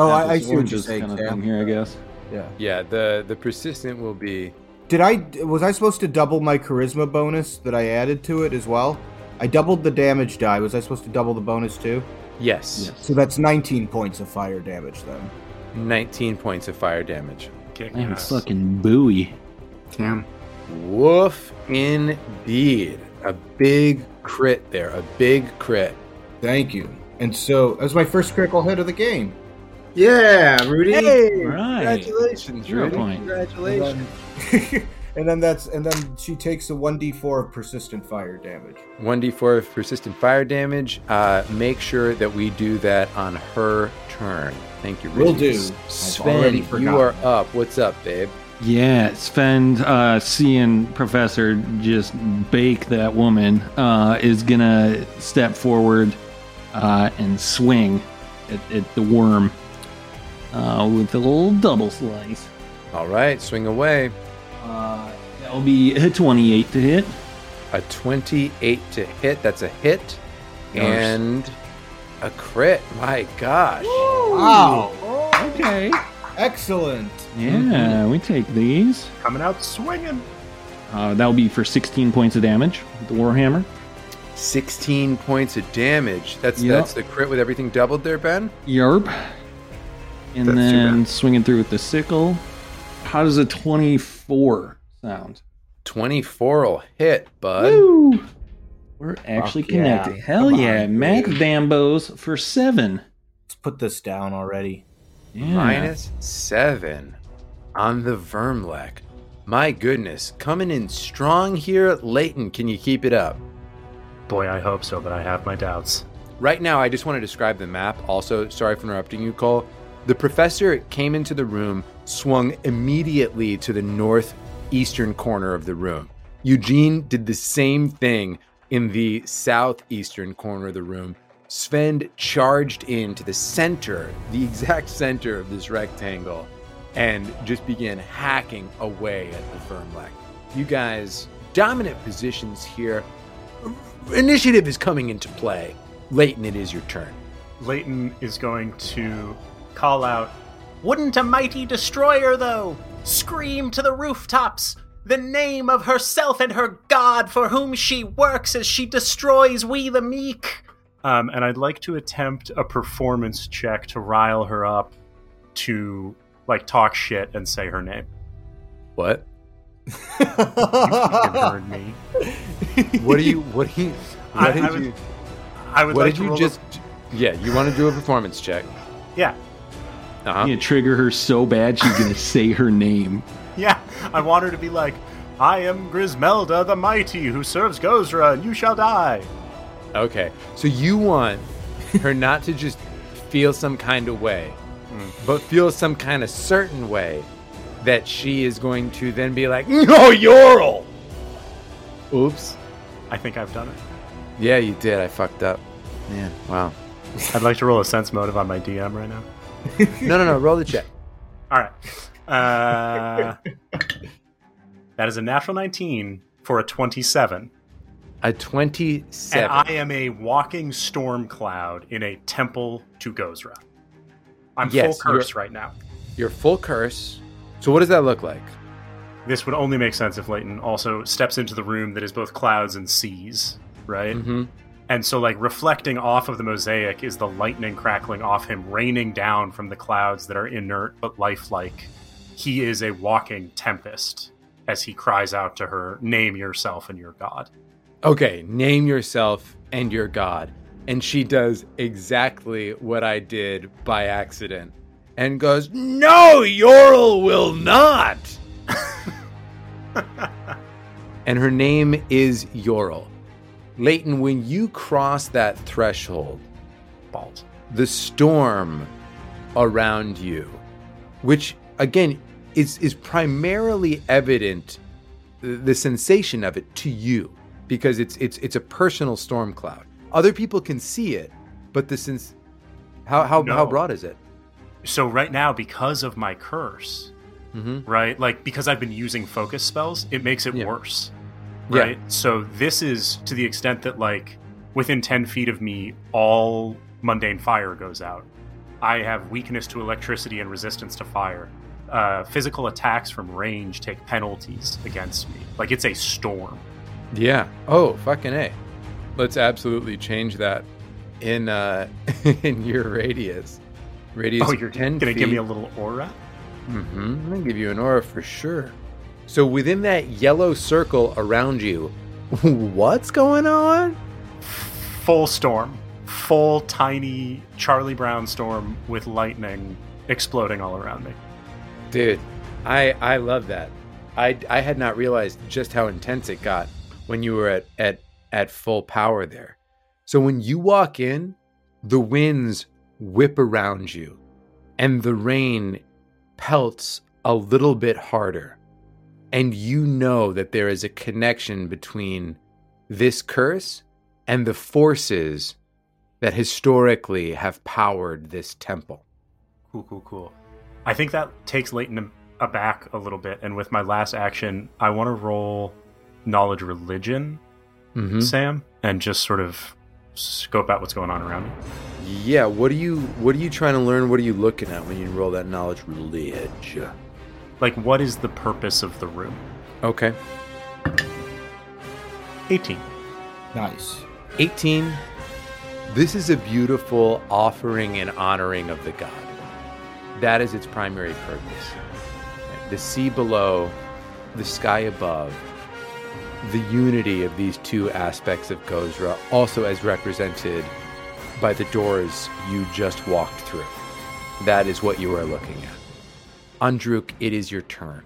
Speaker 2: Oh, I- I
Speaker 3: Apples,
Speaker 2: see what you're saying,
Speaker 3: kind of
Speaker 2: Sam.
Speaker 3: thing here, I guess.
Speaker 2: Yeah.
Speaker 1: yeah, the the persistent will be
Speaker 2: Did I was I supposed to double my charisma bonus that I added to it as well? I doubled the damage die. Was I supposed to double the bonus too?
Speaker 1: yes,
Speaker 3: Yes.
Speaker 2: So that's 19 points of fire damage then.
Speaker 1: 19 points of fire damage.
Speaker 4: Kick
Speaker 3: Man,
Speaker 4: ass.
Speaker 3: fucking buoy.
Speaker 5: damn.
Speaker 1: Woof indeed. A big crit there, a big crit.
Speaker 2: Thank you. And so that was my first critical hit of the game.
Speaker 5: Yeah, Rudy.
Speaker 1: Hey,
Speaker 3: Right.
Speaker 1: congratulations,
Speaker 3: Zero
Speaker 1: Rudy.
Speaker 3: point.
Speaker 1: Congratulations.
Speaker 2: and then that's and then she takes a 1d4 of persistent fire damage.
Speaker 1: 1d4 of persistent fire damage. Uh, make sure that we do that on her turn. Thank you,
Speaker 2: Will
Speaker 1: Rudy.
Speaker 2: do. I've
Speaker 1: Sven, you are up. What's up, babe?
Speaker 3: Yeah, Sven, uh, seeing Professor just bake that woman, uh, is gonna step forward uh, and swing at, at the worm uh, with a little double slice.
Speaker 1: All right, swing away.
Speaker 3: Uh, that'll be a 28 to hit.
Speaker 1: A 28 to hit. That's a hit.
Speaker 3: Nice.
Speaker 1: And a crit. My gosh.
Speaker 2: Wow.
Speaker 3: Okay.
Speaker 2: Excellent.
Speaker 3: Yeah, we take these.
Speaker 4: Coming out swinging.
Speaker 3: Uh, that'll be for 16 points of damage with the Warhammer.
Speaker 1: 16 points of damage. That's
Speaker 3: Yep.
Speaker 1: that's the crit with everything doubled there, Ben.
Speaker 3: Yarp. And
Speaker 5: That's
Speaker 3: then swinging through with the sickle. How does a 24 sound?
Speaker 1: 24 will hit, bud.
Speaker 3: Woo! We're actually
Speaker 2: Fuck yeah.
Speaker 3: connected. Hell
Speaker 2: Come
Speaker 3: yeah.
Speaker 2: on,
Speaker 3: Mac Dambos for seven.
Speaker 2: Let's put this down already.
Speaker 3: Yeah.
Speaker 1: Minus seven on the Vermlek. My goodness, coming in strong here. Leighton, can you keep it up?
Speaker 4: Boy, I hope so, but I have my doubts.
Speaker 1: Right now, I just want to describe the map. Also, sorry for interrupting you, Cole. The professor came into the room, swung immediately to the northeastern corner of the room. Eugene did the same thing in the southeastern corner of the room. Sven charged into the center, the exact center of this rectangle, and just began hacking away at the Vermlek. You guys, dominant positions here. Initiative is coming into play. Leighton, it is your turn.
Speaker 4: Leighton is going to call out, Wouldn't a mighty destroyer, though, scream to the rooftops the name of herself and her god for whom she works as she destroys we the meek? Um, and I'd like to attempt a performance check to rile her up to, like, talk shit and say her name.
Speaker 1: What?
Speaker 4: You heard me.
Speaker 1: What do you? What do you?
Speaker 4: I-
Speaker 1: What did
Speaker 4: I would
Speaker 1: you?
Speaker 4: I would
Speaker 1: What
Speaker 4: like
Speaker 1: did
Speaker 4: to
Speaker 1: you
Speaker 4: roll a-
Speaker 1: just? Yeah, you want to do a performance check?
Speaker 4: yeah.
Speaker 1: Uh huh.
Speaker 3: I'm gonna trigger her so bad she's gonna say her name.
Speaker 4: Yeah, I want her to be like, I am Grismelda the Mighty, who serves Gozreh, and you shall die.
Speaker 1: Okay, so you want her not to just feel some kind of way, but feel some kind of certain way that she is going to then be like, "No, Yorl." Oops.
Speaker 4: I think I've done it.
Speaker 1: Yeah, you did. I fucked up. Yeah. wow.
Speaker 4: I'd like to roll a sense motive on my DM right now.
Speaker 1: No, no, no. Roll the check.
Speaker 4: All right. Uh, that is a natural 19 for a 27.
Speaker 1: A twenty-seven.
Speaker 4: And I am a walking storm cloud in a temple to Gozreh. I'm
Speaker 1: Yes,
Speaker 4: full curse right now.
Speaker 1: You're full curse. So what does that look like?
Speaker 4: This would only make sense if Leighton also steps into the room that is both clouds and seas, right?
Speaker 1: Mm-hmm.
Speaker 4: And so, like, reflecting off of the mosaic is the lightning crackling off him, raining down from the clouds that are inert but lifelike. He is a walking tempest as he cries out to her, Name yourself and your god.
Speaker 1: Okay, name yourself and your god. And she does exactly what I did by accident and goes, No, Yorl will not. and her name is Yorl. Leighton, when you cross that threshold,
Speaker 4: Balls.
Speaker 1: the storm around you, which again is is primarily evident, the, sensation of it to you, because it's it's it's a personal storm cloud. Other people can see it, but the sense how how how broad is it?
Speaker 4: So right now, because of my curse,
Speaker 1: Mm-hmm.
Speaker 4: right? Like because I've been using focus spells, it makes it
Speaker 1: Yeah.
Speaker 4: worse.
Speaker 1: Yeah.
Speaker 4: Right. So this is to the extent that like within ten feet of me, all mundane fire goes out. I have weakness to electricity and resistance to fire. Uh, physical attacks from range take penalties against me. Like it's a storm.
Speaker 1: Yeah. Oh, fucking a. Let's absolutely change that in uh in your radius. Radius.
Speaker 4: Oh, you're
Speaker 1: ten
Speaker 4: gonna
Speaker 1: feet.
Speaker 4: give me a little aura?
Speaker 1: Mm-hmm. I'm gonna give you an aura for sure. So within that yellow circle around you, what's going on?
Speaker 4: Full storm. Full tiny Charlie Brown storm with lightning exploding all around me.
Speaker 1: Dude, I I love that. I I had not realized just how intense it got when you were at at at full power there. So when you walk in, the winds whip around you and the rain pelts a little bit harder. And you know that there is a connection between this curse and the forces that historically have powered this temple.
Speaker 4: Cool, cool, cool. I think that takes Leighton aback a little bit. And with my last action, I want to roll knowledge religion,
Speaker 1: Mm-hmm.
Speaker 4: Sam, and just sort of scope out what's going on around me.
Speaker 1: Yeah, what are you what are you trying to learn? What are you looking at when you roll that knowledge religion?
Speaker 4: Like, what is the purpose of the room?
Speaker 1: Okay.
Speaker 4: 18.
Speaker 2: Nice.
Speaker 1: 18. This is a beautiful offering and honoring of the god. That is its primary purpose. The sea below, the sky above, the unity of these two aspects of Gozreh, also as represented by the doors you just walked through. That is what you are looking at. Andruk, it is your turn.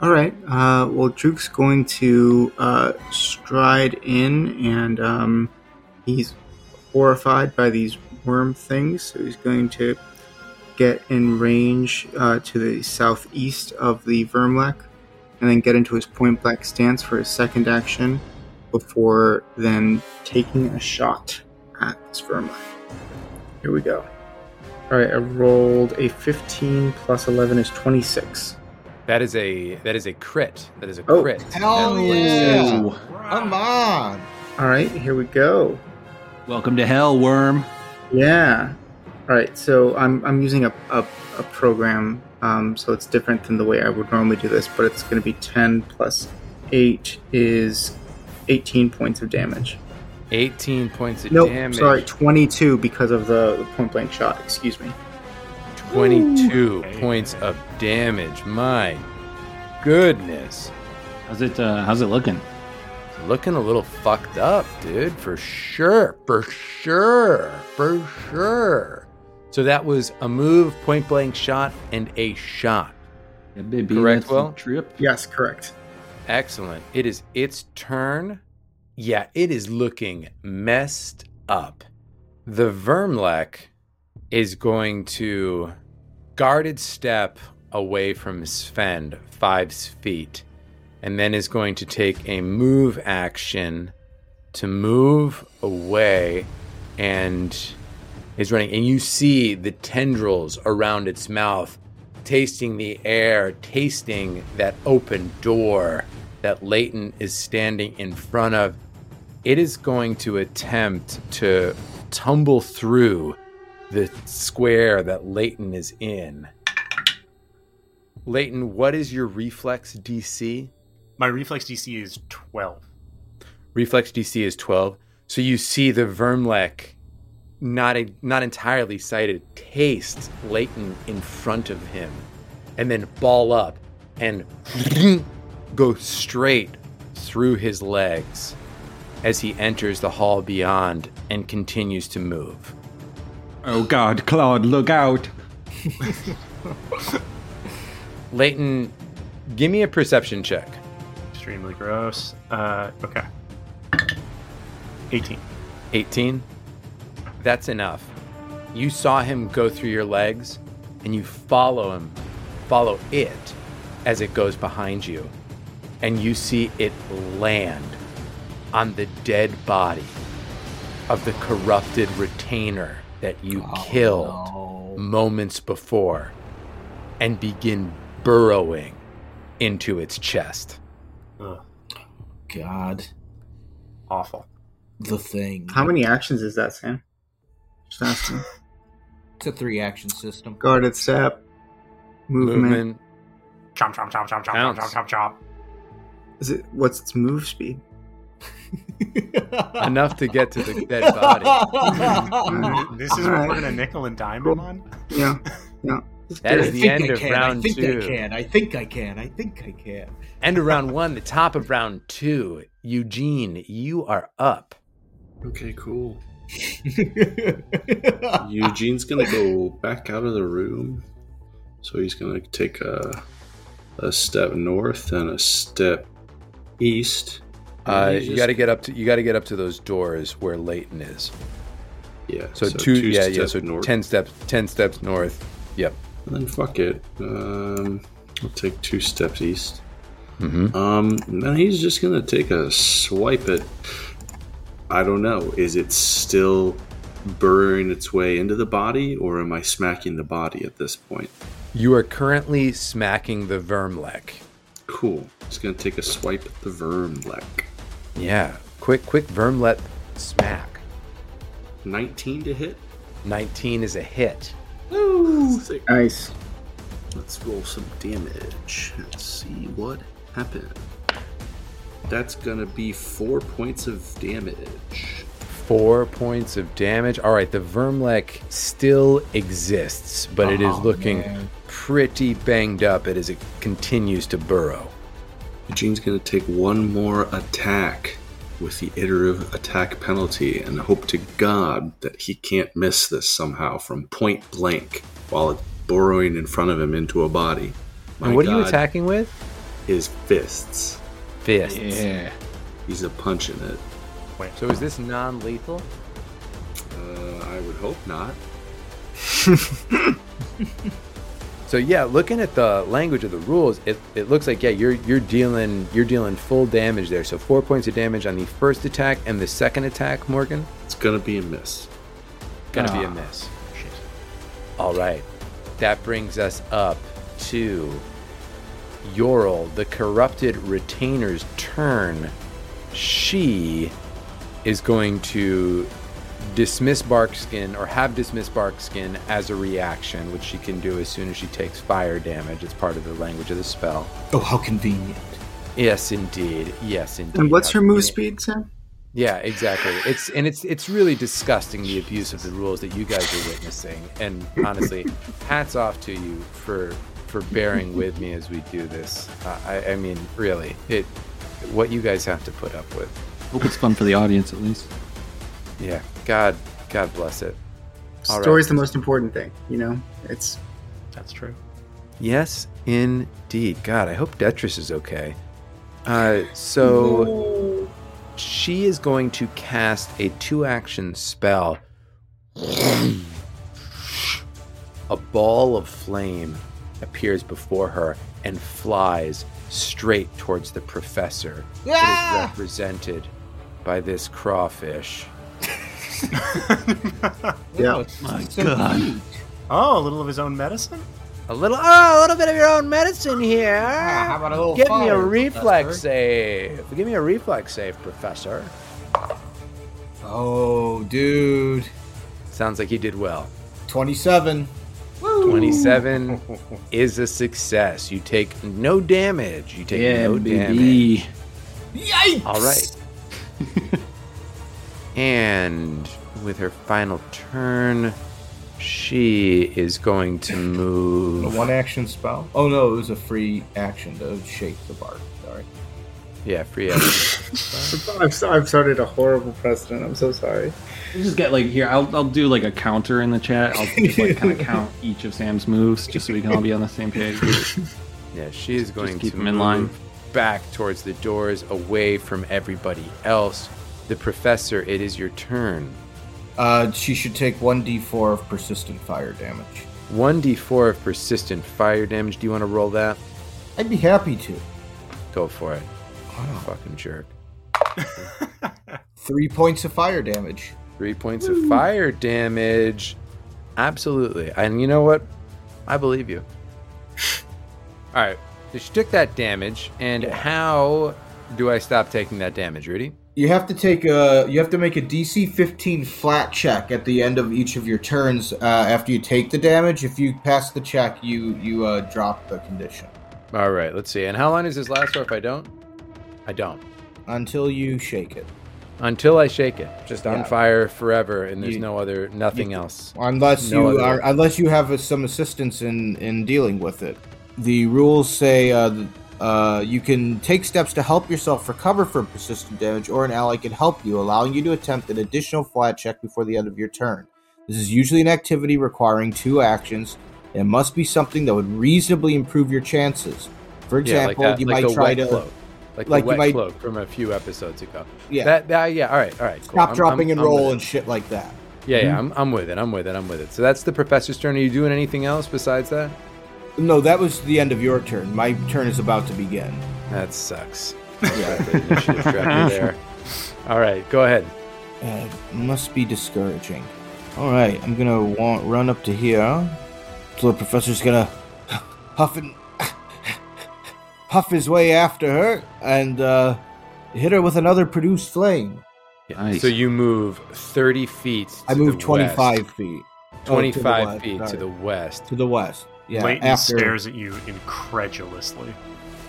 Speaker 5: All right. Uh, well, Druke's going to uh, stride in, and um, he's horrified by these worm things. So he's going to get in range uh, to the southeast of the Vermlek, and then get into his point blank stance for his second action, before then taking a shot at this Vermlek. Here we go. All right. I rolled a 15 plus 11 is 26.
Speaker 1: That is a that is a crit. That is a
Speaker 5: Oh,
Speaker 1: crit.
Speaker 2: hell
Speaker 1: That's
Speaker 2: yeah. Come on.
Speaker 5: All right. Here we go.
Speaker 3: Welcome to hell, worm.
Speaker 5: Yeah. All right. So I'm I'm using a a, a program, um, so it's different than the way I would normally do this, but it's going to be 10 plus eight is 18 points of damage.
Speaker 1: 18 points of
Speaker 5: No,
Speaker 1: damage.
Speaker 5: sorry, 22 because of the, the point blank shot. Excuse me.
Speaker 1: 22
Speaker 4: Ooh.
Speaker 1: points of damage. My goodness.
Speaker 3: How's it? Uh, how's it looking?
Speaker 1: Looking a little fucked up, dude, for sure. For sure. For sure. So that was a move, point blank shot, and a shot.
Speaker 3: Yeah, baby,
Speaker 1: Correct,
Speaker 3: that's
Speaker 1: Will?
Speaker 3: Trip.
Speaker 5: Yes, correct.
Speaker 1: Excellent. It is its turn. Yeah, it is looking messed up. The Vermlek is going to guarded step away from Sven five feet, and then is going to take a move action to move away and is running. And you see the tendrils around its mouth tasting the air, tasting that open door that Leighton is standing in front of. It is going to attempt to tumble through the square that Leighton is in. Leighton, what is your reflex DC?
Speaker 4: My reflex DC is 12.
Speaker 1: Reflex DC is 12. So you see the Vermlek, not, a, not entirely sighted, taste Leighton in front of him and then ball up and go straight through his legs. as he enters the hall beyond and continues to move.
Speaker 3: Oh God, Claude, look out!
Speaker 1: Leighton, give me a perception check.
Speaker 4: Extremely gross. Uh, okay. 18.
Speaker 1: 18. That's enough. You saw him go through your legs and you follow him, follow it as it goes behind you. And you see it land on the dead body of the corrupted retainer that you oh, killed moments before and begin burrowing into its chest.
Speaker 4: Ugh,
Speaker 2: God,
Speaker 4: awful.
Speaker 2: the thing.
Speaker 5: How many actions is that, Sam? Just asking.
Speaker 2: It's a three action system.
Speaker 5: Guarded step, movement.
Speaker 1: Movement.
Speaker 4: Chomp, chomp, chomp, chomp, chomp, chomp,
Speaker 1: Pounce.
Speaker 4: chomp, chomp, chomp.
Speaker 5: Is it what's its move speed?
Speaker 1: Enough to get to the dead body.
Speaker 4: This is what we're gonna nickel and dime him on.
Speaker 5: Yeah, yeah.
Speaker 1: That is
Speaker 2: I
Speaker 1: the end
Speaker 2: I
Speaker 1: of
Speaker 2: can,
Speaker 1: round
Speaker 2: I think
Speaker 1: two.
Speaker 2: I can. I think I can. I think I can.
Speaker 1: End of round one, the top of round two. Eugene, you are up.
Speaker 6: Okay, cool. Eugene's gonna go back out of the room. So he's gonna take a a step north and a step east.
Speaker 1: Uh, you got to get up to you got to get up to those doors where Leighton is.
Speaker 6: yeah.
Speaker 1: So, two, yeah, yeah. So
Speaker 6: north.
Speaker 1: ten steps, ten steps north. Yep.
Speaker 6: And then fuck it. Um, I'll take two steps east.
Speaker 1: Mm-hmm.
Speaker 6: Um, then he's just gonna take a swipe at. I don't know. Is it still burrowing its way into the body, or am I smacking the body at this point?
Speaker 1: You are currently smacking the Vermlek.
Speaker 6: Cool. He's gonna take a swipe at the Vermlek.
Speaker 1: Yeah. Quick, quick Vermlek smack.
Speaker 6: 19 to hit.
Speaker 1: 19 is a hit.
Speaker 6: Sick.
Speaker 5: Nice.
Speaker 6: Let's roll some damage. Let's see what happens. That's gonna be four points of damage.
Speaker 1: Four points of damage. All right, the Vermlek still exists, but it is
Speaker 2: Oh,
Speaker 1: looking
Speaker 2: man.
Speaker 1: pretty banged up as it continues to burrow.
Speaker 6: Eugene's gonna take one more attack with the iterative attack penalty and hope to God that he can't miss this somehow from point blank while it's burrowing in front of him into a body. My
Speaker 1: and what are you attacking with?
Speaker 6: His fists.
Speaker 1: Fists.
Speaker 3: Yeah.
Speaker 6: He's a punching it.
Speaker 1: So is this non-lethal?
Speaker 6: Uh, I would hope not.
Speaker 1: So yeah, looking at the language of the rules, it, it looks like yeah you're you're dealing you're dealing full damage there. So four points of damage on the first attack and the second attack, Morgan.
Speaker 6: It's gonna be a miss.
Speaker 1: Gonna be a
Speaker 3: Ah.
Speaker 1: miss. All right, that brings us up to Yorl, the corrupted retainer's turn. She is going to dismiss Barkskin or have dismissed Barkskin as a reaction, which she can do as soon as she takes fire damage. It's part of the language of the spell.
Speaker 2: Oh, how convenient.
Speaker 1: Yes, indeed. Yes, indeed.
Speaker 5: And what's
Speaker 1: How
Speaker 5: her move speed, Sam?
Speaker 1: Yeah, exactly. It's and it's it's really disgusting the abuse of the rules that you guys are witnessing. And honestly, hats off to you for for bearing with me as we do this. Uh, I, I mean, really, it what you guys have to put up with.
Speaker 3: Hope it's fun for the audience at least.
Speaker 1: Yeah, God, God bless it. All right.
Speaker 5: Story's the most important thing, you know? It's
Speaker 4: That's true.
Speaker 1: Yes, indeed. God, I hope Detrius is okay. Uh, so she is going to cast a two-action spell. A ball of flame appears before her and flies straight towards the professor. It is represented by this crawfish.
Speaker 5: yeah.
Speaker 3: My God.
Speaker 4: Oh, a little of his own medicine?
Speaker 1: A little, oh, a little bit of your own medicine here.
Speaker 2: Ah, how about a little
Speaker 1: Give me a reflex
Speaker 2: Professor?
Speaker 1: save. Give me a reflex save, Professor.
Speaker 2: Oh, dude.
Speaker 1: Sounds like he did well.
Speaker 2: 27.
Speaker 1: 27 is a success. You take no damage. You take
Speaker 3: Yeah,
Speaker 1: no damage.
Speaker 2: Yikes!
Speaker 1: All right. and with her final turn, she is going to move.
Speaker 2: A one action spell? Oh, no, it was a free action to shake the bark. Sorry.
Speaker 1: Yeah, free action.
Speaker 5: I've, st- I've started a horrible precedent. I'm so sorry.
Speaker 3: We'll just get like here. I'll I'll do like a counter in the chat. I'll just like kind of count each of Sam's moves, just so we can all be on the same page.
Speaker 1: Yeah, she is going
Speaker 3: keep
Speaker 1: to
Speaker 3: him in line.
Speaker 1: move back towards the doors, away from everybody else. The professor, it is your turn.
Speaker 2: Uh, she should take 1d4 of persistent fire damage.
Speaker 1: 1d4 of persistent fire damage. Do you want to roll that?
Speaker 2: I'd be happy to.
Speaker 1: Go for it. Fucking jerk.
Speaker 2: Three points of fire damage.
Speaker 1: Three points of fire damage. Absolutely. And you know what? I believe you. All right. So she took that damage. And how do I stop taking that damage, Rudy?
Speaker 2: You have to take a. You have to make a DC 15 flat check at the end of each of your turns uh, after you take the damage. If you pass the check, you you uh, drop the condition
Speaker 1: All right. Let's see. And how long does this last for if I don't? I don't.
Speaker 2: until you shake it.
Speaker 1: Until I shake it. Just on
Speaker 2: Yeah.
Speaker 1: fire forever. And there's
Speaker 2: You-
Speaker 1: no other, nothing else.
Speaker 2: Unless
Speaker 1: No
Speaker 2: you are, unless you have some assistance in in dealing with it. The rules say uh, uh, you can take steps to help yourself recover from persistent damage, or an ally can help you, allowing you to attempt an additional flat check before the end of your turn. This is usually an activity requiring two actions, and must be something that would reasonably improve your chances. For
Speaker 1: Yeah, like
Speaker 2: example, you
Speaker 1: like
Speaker 2: might try to
Speaker 1: cloak. Like,
Speaker 2: like
Speaker 1: the wet
Speaker 2: might-
Speaker 1: cloak from a few episodes ago.
Speaker 2: yeah,
Speaker 1: That, that, yeah. All right. All right. Cool.
Speaker 2: stop,
Speaker 1: I'm-
Speaker 2: dropping,
Speaker 1: I'm-
Speaker 2: and
Speaker 1: I'm
Speaker 2: roll and shit like that.
Speaker 1: Yeah, yeah, I'm, I'm with it. I'm with it. I'm with it. So that's the professor's turn. Are you doing anything else besides that?
Speaker 2: No, that was the end of your turn. My turn is about to begin.
Speaker 1: That sucks.
Speaker 2: Yeah.
Speaker 1: The initiative tracker there. All right, go ahead.
Speaker 2: Uh, must be discouraging. All right, I'm gonna want, run up to here. So the professor's gonna huff and huff his way after her and uh, hit her with another produced flame.
Speaker 3: Nice.
Speaker 1: So you move 30 feet. To
Speaker 2: I move
Speaker 1: the
Speaker 2: 25
Speaker 1: west.
Speaker 2: feet. Oh, to the
Speaker 1: 25
Speaker 2: west,
Speaker 1: feet to the west.
Speaker 2: to the west. Yeah,
Speaker 4: Leighton
Speaker 2: after.
Speaker 4: stares at you incredulously.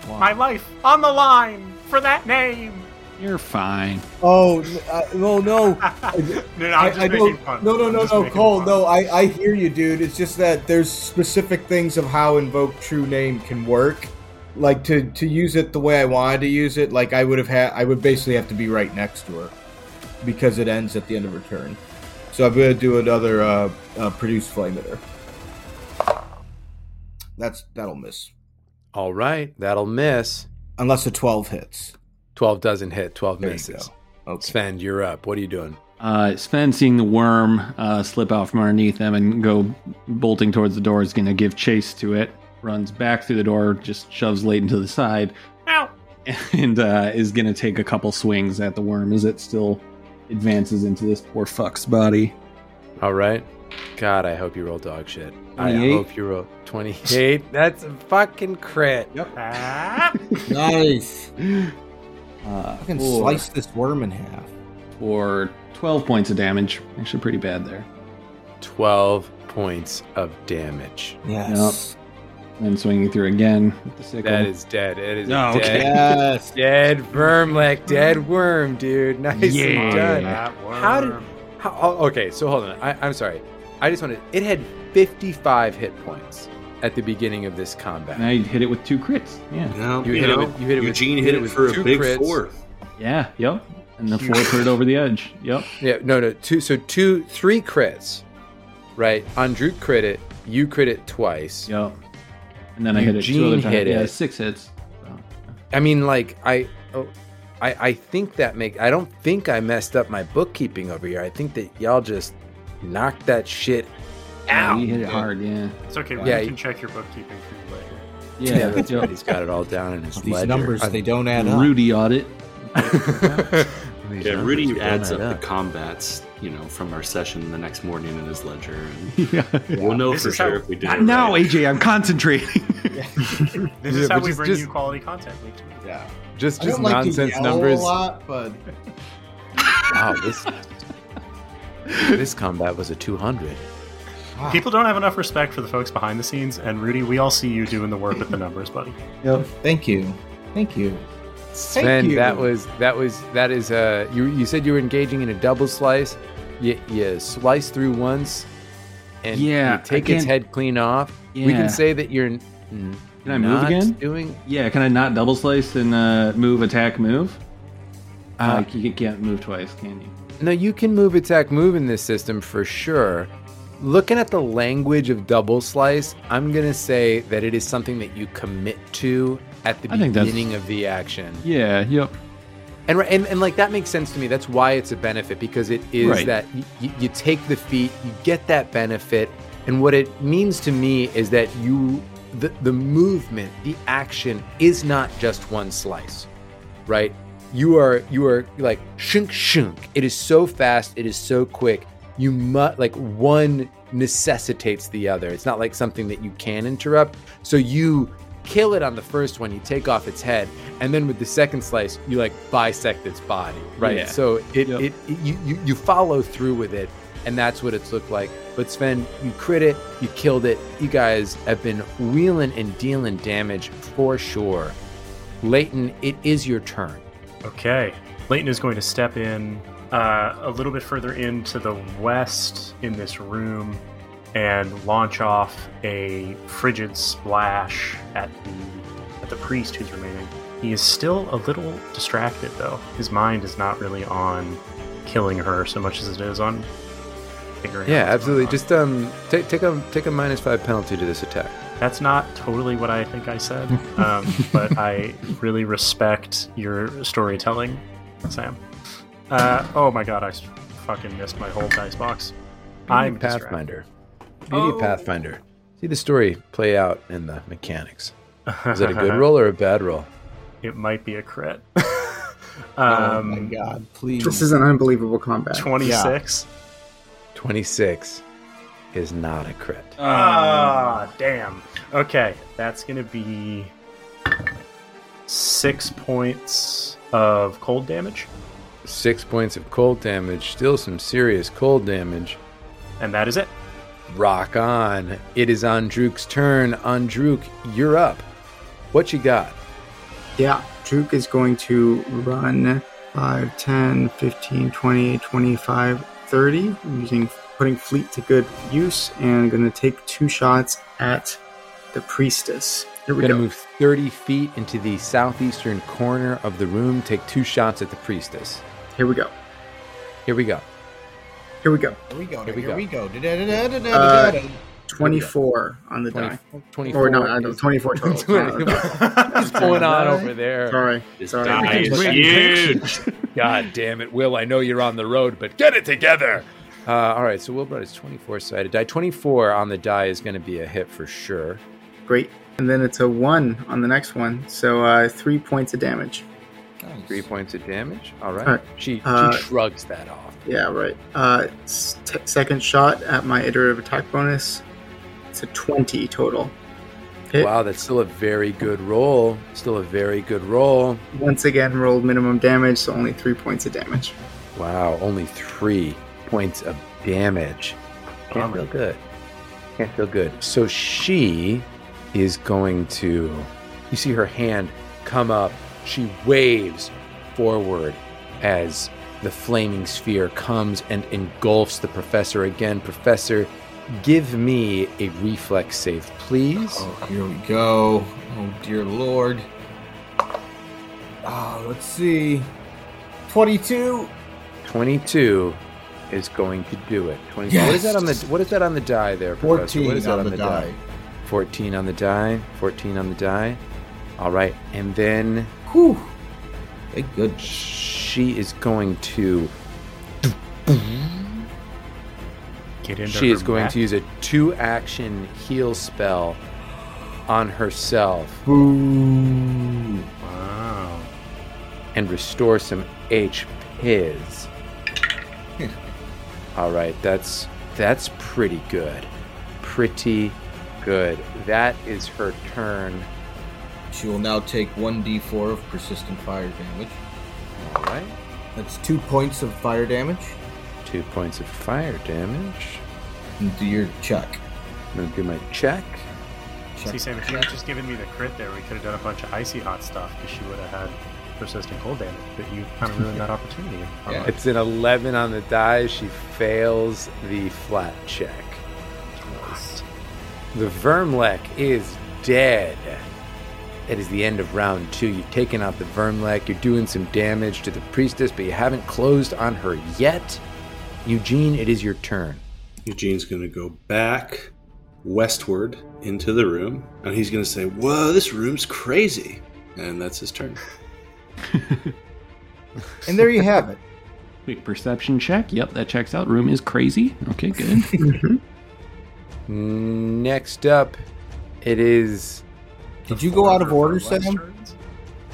Speaker 2: Wow.
Speaker 4: My life on the line for that name.
Speaker 3: You're fine.
Speaker 2: Oh uh, no, no.
Speaker 4: No, no, I'm
Speaker 2: I,
Speaker 4: just
Speaker 2: I
Speaker 4: making fun.
Speaker 2: No, no, no, no, Cole.
Speaker 4: fun.
Speaker 2: No, I, I hear you, dude. It's just that there's specific things of how invoke true name can work. Like to to use it the way I wanted to use it. Like I would have had. I would basically have to be right next to her because it ends at the end of her turn. So I'm gonna do another uh, uh, produce flame at her. That's that'll miss
Speaker 1: All right, that'll miss.
Speaker 2: unless a twelve hits.
Speaker 1: 12 doesn't hit, 12
Speaker 2: There you
Speaker 1: misses.
Speaker 2: go. Okay.
Speaker 1: Sven, you're up. What are you doing?
Speaker 3: Uh, Sven, seeing the worm uh, slip out from underneath them and go bolting towards the door, is going to give chase to it. Runs back through the door, just shoves Leighton to the side,
Speaker 4: Ow.
Speaker 3: and uh, is going to take a couple swings at the worm as it still advances into this poor fuck's body.
Speaker 1: All right. God, I hope you roll dog shit. I
Speaker 3: 28.
Speaker 1: hope you roll 28. That's a fucking crit.
Speaker 4: Ah.
Speaker 2: Nice.
Speaker 3: Uh,
Speaker 2: I can
Speaker 3: for,
Speaker 2: slice this worm in half.
Speaker 3: for 12 points of damage. Actually, pretty bad there.
Speaker 1: 12 points of damage.
Speaker 2: Yes.
Speaker 3: And swinging through again with the sickle.
Speaker 1: That is dead. It is
Speaker 3: Oh,
Speaker 1: dead.
Speaker 3: okay.
Speaker 2: Yes.
Speaker 1: Dead vermlek, dead worm, dude. Nicely
Speaker 3: Yeah.
Speaker 1: done.
Speaker 4: That
Speaker 1: How did? How, oh, okay, so hold on. I, I'm sorry. I just wanted. It had 55 hit points at the beginning of this combat.
Speaker 3: Now you hit it with two crits. Yeah.
Speaker 6: Now,
Speaker 1: You
Speaker 6: you,
Speaker 1: hit it with- you hit it
Speaker 6: Eugene
Speaker 1: you
Speaker 6: hit
Speaker 1: hit it
Speaker 6: it
Speaker 1: with
Speaker 6: for
Speaker 1: two
Speaker 6: a big
Speaker 1: crits.
Speaker 6: four.
Speaker 3: Yeah. Yep. And the four put it over the edge. Yep.
Speaker 1: Yeah, no, no, two. So two, three crits, right? Andrew crit it. You crit it twice.
Speaker 3: Yep. And then I hit it two other
Speaker 1: Eugene
Speaker 3: times.
Speaker 1: hit
Speaker 3: yeah,
Speaker 1: it.
Speaker 3: six hits. So,
Speaker 1: I mean, like I, oh, I, I think that make. I don't think I messed up my bookkeeping over here. I think that y'all just knocked that shit
Speaker 3: yeah,
Speaker 1: out.
Speaker 3: you hit it hard. Yeah.
Speaker 4: It's okay.
Speaker 1: Yeah,
Speaker 4: we
Speaker 1: you-
Speaker 4: can check your bookkeeping for you later.
Speaker 3: Yeah.
Speaker 1: Yeah, that's right. He's got it all down in his
Speaker 2: These
Speaker 1: ledger.
Speaker 2: numbers,
Speaker 1: I-
Speaker 2: they don't add up.
Speaker 3: Rudy audit.
Speaker 1: These
Speaker 6: Yeah, Rudy adds
Speaker 1: add
Speaker 6: up the combats, you know, from our session the next morning in his ledger, and
Speaker 3: yeah.
Speaker 6: we'll know
Speaker 4: This
Speaker 6: for sure
Speaker 4: how-
Speaker 6: if we did
Speaker 3: Not
Speaker 6: it
Speaker 3: now,
Speaker 6: right.
Speaker 3: AJ. I'm concentrating.
Speaker 4: This
Speaker 1: Yeah,
Speaker 4: is how we
Speaker 1: just-
Speaker 4: bring
Speaker 1: just-
Speaker 4: you quality content week to week.
Speaker 2: Yeah.
Speaker 1: Just,
Speaker 2: I
Speaker 1: just
Speaker 2: don't like
Speaker 1: nonsense
Speaker 2: to yell
Speaker 1: numbers.
Speaker 2: a lot, but
Speaker 1: Wow, this this combat was a 200.
Speaker 2: wow.
Speaker 4: People don't have enough respect for the folks behind the scenes, and Rudy, we all see you doing the work with the numbers, buddy.
Speaker 2: Yep. Thank you. Thank you.
Speaker 1: Sven,
Speaker 2: you.
Speaker 1: that was that was that is uh you you said you were engaging in a double slice. You you slice through once, and
Speaker 3: Yeah,
Speaker 1: you take its head clean off. We can say that you're n-
Speaker 3: Can I move again?
Speaker 1: Doing
Speaker 3: Yeah, can I not double slice and uh, move, attack, move?
Speaker 1: Uh,
Speaker 3: like you can't move twice, can you?
Speaker 1: No, you can move, attack, move in this system for sure. Looking at the language of double slice, I'm gonna say that it is something that you commit to at the
Speaker 3: I
Speaker 1: beginning of the action,
Speaker 3: Yeah. Yep.
Speaker 1: and, and and like that makes sense to me. That's why it's a benefit because it is
Speaker 3: Right.
Speaker 1: that y- y- you take the feat, you get that benefit, and what it means to me is that you the the movement, the action is not just one slice, right? You are you are like shunk shunk. It is so fast. It is so quick. You must like one necessitates the other. It's not like something that you can interrupt. So you kill it on the first one. You take off its head, and then with the second slice, you like bisect its body, right?
Speaker 3: Yeah.
Speaker 1: So it,
Speaker 3: Yep.
Speaker 1: it, it you, you you follow through with it, and that's what it's looked like. But Sven, you crit it, you killed it. You guys have been wheeling and dealing damage for sure. Leighton, it is your turn.
Speaker 4: Okay. Leighton is going to step in uh, a little bit further into the west in this room and launch off a frigid splash at the at the priest who's remaining. He is still a little distracted though. His mind is not really on killing her so much as it is on figuring
Speaker 1: Yeah,
Speaker 4: out what's
Speaker 1: absolutely. Just um, take take a take a minus five penalty to this attack.
Speaker 4: That's not totally what I think I said, um, but I really respect your storytelling, Sam. Uh, oh my god, I fucking missed my whole dice box. I'm distracted.
Speaker 1: Pathfinder. Beauty
Speaker 4: Oh.
Speaker 1: Pathfinder. See the story play out in the mechanics. Is that a good roll or a bad roll?
Speaker 4: It might be a crit.
Speaker 2: oh
Speaker 4: um,
Speaker 2: my god! Please.
Speaker 5: This is an unbelievable combat.
Speaker 4: 26.
Speaker 1: Twenty six is not a crit.
Speaker 4: Ah, damn. Okay, that's gonna be six points of cold damage,
Speaker 1: Six points of cold damage. Still some serious cold damage.
Speaker 4: and that is it.
Speaker 1: Rock on. It is Andruk's turn. Andruk, you're up. What you got?
Speaker 5: Yeah, Druk is going to run 5, 10, 15, 20, 25, 30, using putting fleet to good use, and going to take two shots at the priestess. Here we
Speaker 1: Gonna
Speaker 5: go.
Speaker 1: move 30 feet into the southeastern corner of the room. Take two shots at the priestess.
Speaker 5: Here we go.
Speaker 1: Here we go.
Speaker 5: Here we go.
Speaker 2: Here we go.
Speaker 1: Here
Speaker 2: Here
Speaker 1: we
Speaker 2: we
Speaker 1: go.
Speaker 2: go. Da-da-da-da-da-da-da.
Speaker 5: 24 on the
Speaker 1: 20,
Speaker 5: die.
Speaker 1: 24
Speaker 5: Or no, I don't,
Speaker 1: is-
Speaker 5: 24 total.
Speaker 1: What's going on over there?
Speaker 5: Sorry.
Speaker 6: This
Speaker 5: Sorry.
Speaker 6: die is huge.
Speaker 1: God damn it, Will. I know you're on the road, but get it together. Uh, all right, so Will brought his 24 sided die. 24 on the die is going to be a hit for sure.
Speaker 5: Great. And then it's a 1 on the next one. So uh, 3 points of damage.
Speaker 2: Nice.
Speaker 1: Three points of damage. All right.
Speaker 5: All right.
Speaker 1: She,
Speaker 5: Uh,
Speaker 1: shrugs that off.
Speaker 5: Yeah, right. Uh, s- t- second shot at my iterative attack bonus. It's a 20 total. Hit.
Speaker 1: Wow, that's still a very good roll. Still a very good roll.
Speaker 5: Once again, rolled minimum damage, so only 3 points of damage.
Speaker 1: Wow, only three points of damage. Can't feel good. Can't feel good. So she is going to. You see her hand come up. She waves forward as the flaming sphere comes and engulfs the professor again. Professor, give me a reflex save, please.
Speaker 2: Oh, here we go. Oh, dear lord. Oh, let's see. 22.
Speaker 1: 22 is going to do it. 22. What is that on the What is that on the die there, Professor?
Speaker 2: 14
Speaker 1: What is that
Speaker 2: on the die.
Speaker 1: 14 on the die. 14 on the die. All right, and then
Speaker 2: Whew. Thank goodness.
Speaker 1: she is going to.
Speaker 4: Get into
Speaker 1: She
Speaker 4: her
Speaker 1: is going
Speaker 4: mat.
Speaker 1: to use a two-action heal spell on herself
Speaker 2: Ooh.
Speaker 4: Wow.
Speaker 1: and restore some HPs. All right, that's that's pretty good. Pretty good. That is her turn.
Speaker 2: She will now take 1d4 of persistent fire damage.
Speaker 1: All right.
Speaker 2: That's two points of fire damage.
Speaker 1: Two points of fire damage.
Speaker 2: And do your check.
Speaker 1: I'm gonna do my check.
Speaker 2: check.
Speaker 4: See, Sam, if you had just given me the crit there, we could have done a bunch of icy hot stuff because she would have had persistent cold damage. But you kind of ruined that opportunity.
Speaker 2: Yeah.
Speaker 1: It's an 11 on the die. She fails the flat check. The Vermlek is dead. it is the end of round two. You've taken out the Vermlek, you're doing some damage to the priestess, but you haven't closed on her yet. Eugene, it is your turn.
Speaker 6: Eugene's going to go back westward into the room, and he's going to say, Whoa, this room's crazy. And that's his turn.
Speaker 2: And there you have it.
Speaker 3: Quick perception check. Yep, that checks out. Room is crazy. Okay, good. Mm-hmm.
Speaker 1: Next up, it is.
Speaker 2: Did you go out of order, Sam?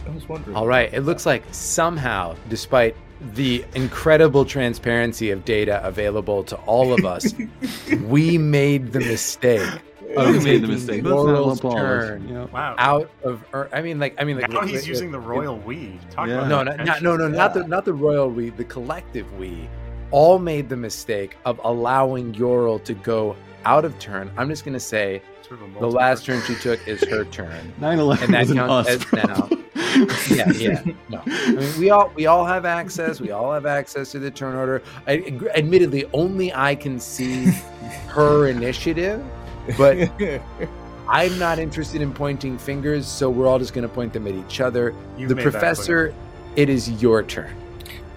Speaker 2: I was wondering.
Speaker 1: All right, it looks like somehow, despite the incredible transparency of data available to all of us, we made the mistake.
Speaker 3: Oh, we made the mistake. Let's not
Speaker 1: Laurel's
Speaker 3: apologize.
Speaker 1: turn
Speaker 4: Wow.
Speaker 1: out of. Or, I mean, like, I mean, like.
Speaker 4: now he's
Speaker 1: li-
Speaker 4: using the
Speaker 1: li-
Speaker 4: royal we. Talk
Speaker 3: Yeah.
Speaker 4: about
Speaker 1: No, not, not, no, no, not the not the royal we, the collective we, all made the mistake of allowing Yoral to go out of turn. I'm just gonna say
Speaker 4: Sort of
Speaker 1: the last turn she took is her turn.
Speaker 3: 9/11
Speaker 1: And that
Speaker 3: wasn't
Speaker 1: counts
Speaker 3: us,
Speaker 1: as now. yeah, yeah. No, I mean we all we all have access. We all have access to the turn order. I, admittedly, only I can see her initiative, but I'm not interested in pointing fingers. So we're all just going to point them at each other.
Speaker 4: You've
Speaker 1: the professor, it is your turn.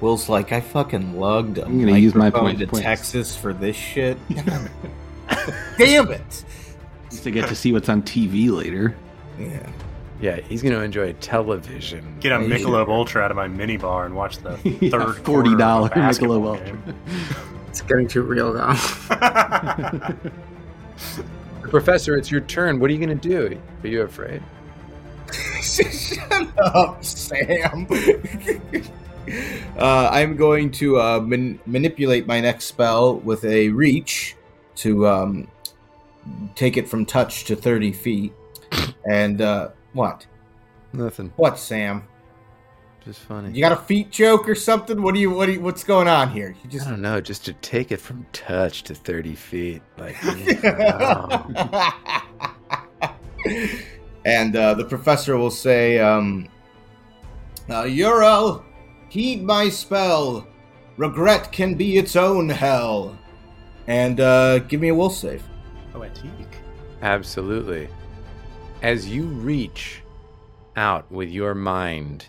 Speaker 2: Will's like, I fucking lugged a
Speaker 3: I'm gonna use my
Speaker 2: microphone
Speaker 3: point-
Speaker 2: to
Speaker 3: points.
Speaker 2: Texas for this shit. Damn it!
Speaker 3: Just to get to see what's on TV later.
Speaker 2: Yeah.
Speaker 1: Yeah, he's going to enjoy television.
Speaker 4: Get a
Speaker 2: Yeah.
Speaker 4: Michelob Ultra out of my mini bar and watch the
Speaker 3: Yeah,
Speaker 4: third
Speaker 3: $40
Speaker 4: quarter of
Speaker 3: Michelob Ultra.
Speaker 4: game.
Speaker 5: It's getting too real now.
Speaker 1: Professor, it's your turn. What are you going to do? Are you afraid?
Speaker 2: Shut up, Sam. uh, I'm going to uh, man- manipulate my next spell with a reach to um, take it from touch to 30 feet. And uh, what?
Speaker 1: Nothing.
Speaker 2: What, Sam?
Speaker 1: Just funny.
Speaker 2: You got a feet joke or something? What do you? What? Do you, what's going on here? You
Speaker 1: I
Speaker 2: just.
Speaker 1: don't know, just to take it from touch to 30 feet. Like,
Speaker 2: and uh, the professor will say, um, uh, Ural, heed my spell. Regret can be its own hell. And uh, give me a will save.
Speaker 4: Poetique.
Speaker 1: Absolutely. As you reach out with your mind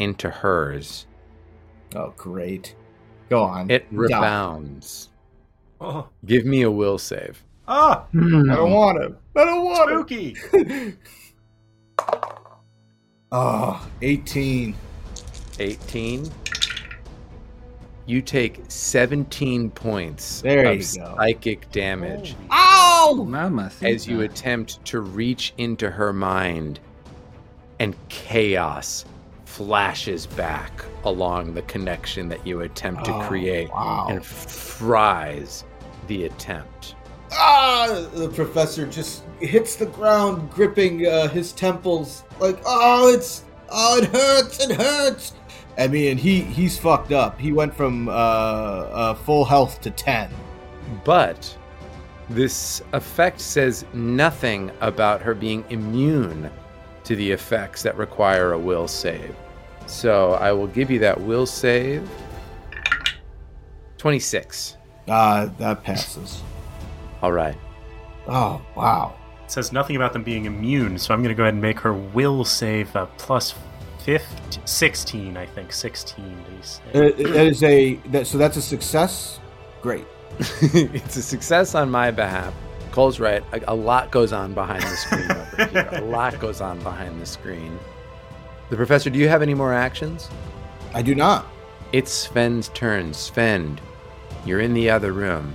Speaker 1: into hers,
Speaker 2: Oh, great. Go on.
Speaker 1: it rebounds.
Speaker 4: Oh,
Speaker 1: Give me a will save.
Speaker 4: ah,
Speaker 2: I don't want to. I don't want
Speaker 4: spooky.
Speaker 2: to. oh, 18.
Speaker 1: 18. You take 17 points
Speaker 2: There
Speaker 1: of psychic damage
Speaker 2: Oh!
Speaker 3: Mama,
Speaker 1: as you attempt to reach into her mind, and chaos flashes back along the connection that you attempt to
Speaker 2: Oh,
Speaker 1: create
Speaker 2: wow.
Speaker 1: and fries the attempt.
Speaker 2: Ah! The professor just hits the ground, gripping uh, his temples. Like, oh, it's. Oh, it hurts! It hurts! I mean, he he's fucked up. He went from uh, uh, full health to 10.
Speaker 1: But this effect says nothing about her being immune to the effects that require a will save. So I will give you that will save. 26.
Speaker 2: Ah, that passes.
Speaker 1: All right.
Speaker 2: Oh, wow.
Speaker 4: It says nothing about them being immune, so I'm going to go ahead and make her will save a plus 15, 16, I think. 16 DC.
Speaker 2: Uh, that is a. That, so that's a success? Great.
Speaker 1: it's a success on my behalf. Cole's right. A, a lot goes on behind the screen over here. A lot goes on behind the screen. The professor, do you have any more actions?
Speaker 2: I do not.
Speaker 1: It's Sven's turn. Sven, you're in the other room.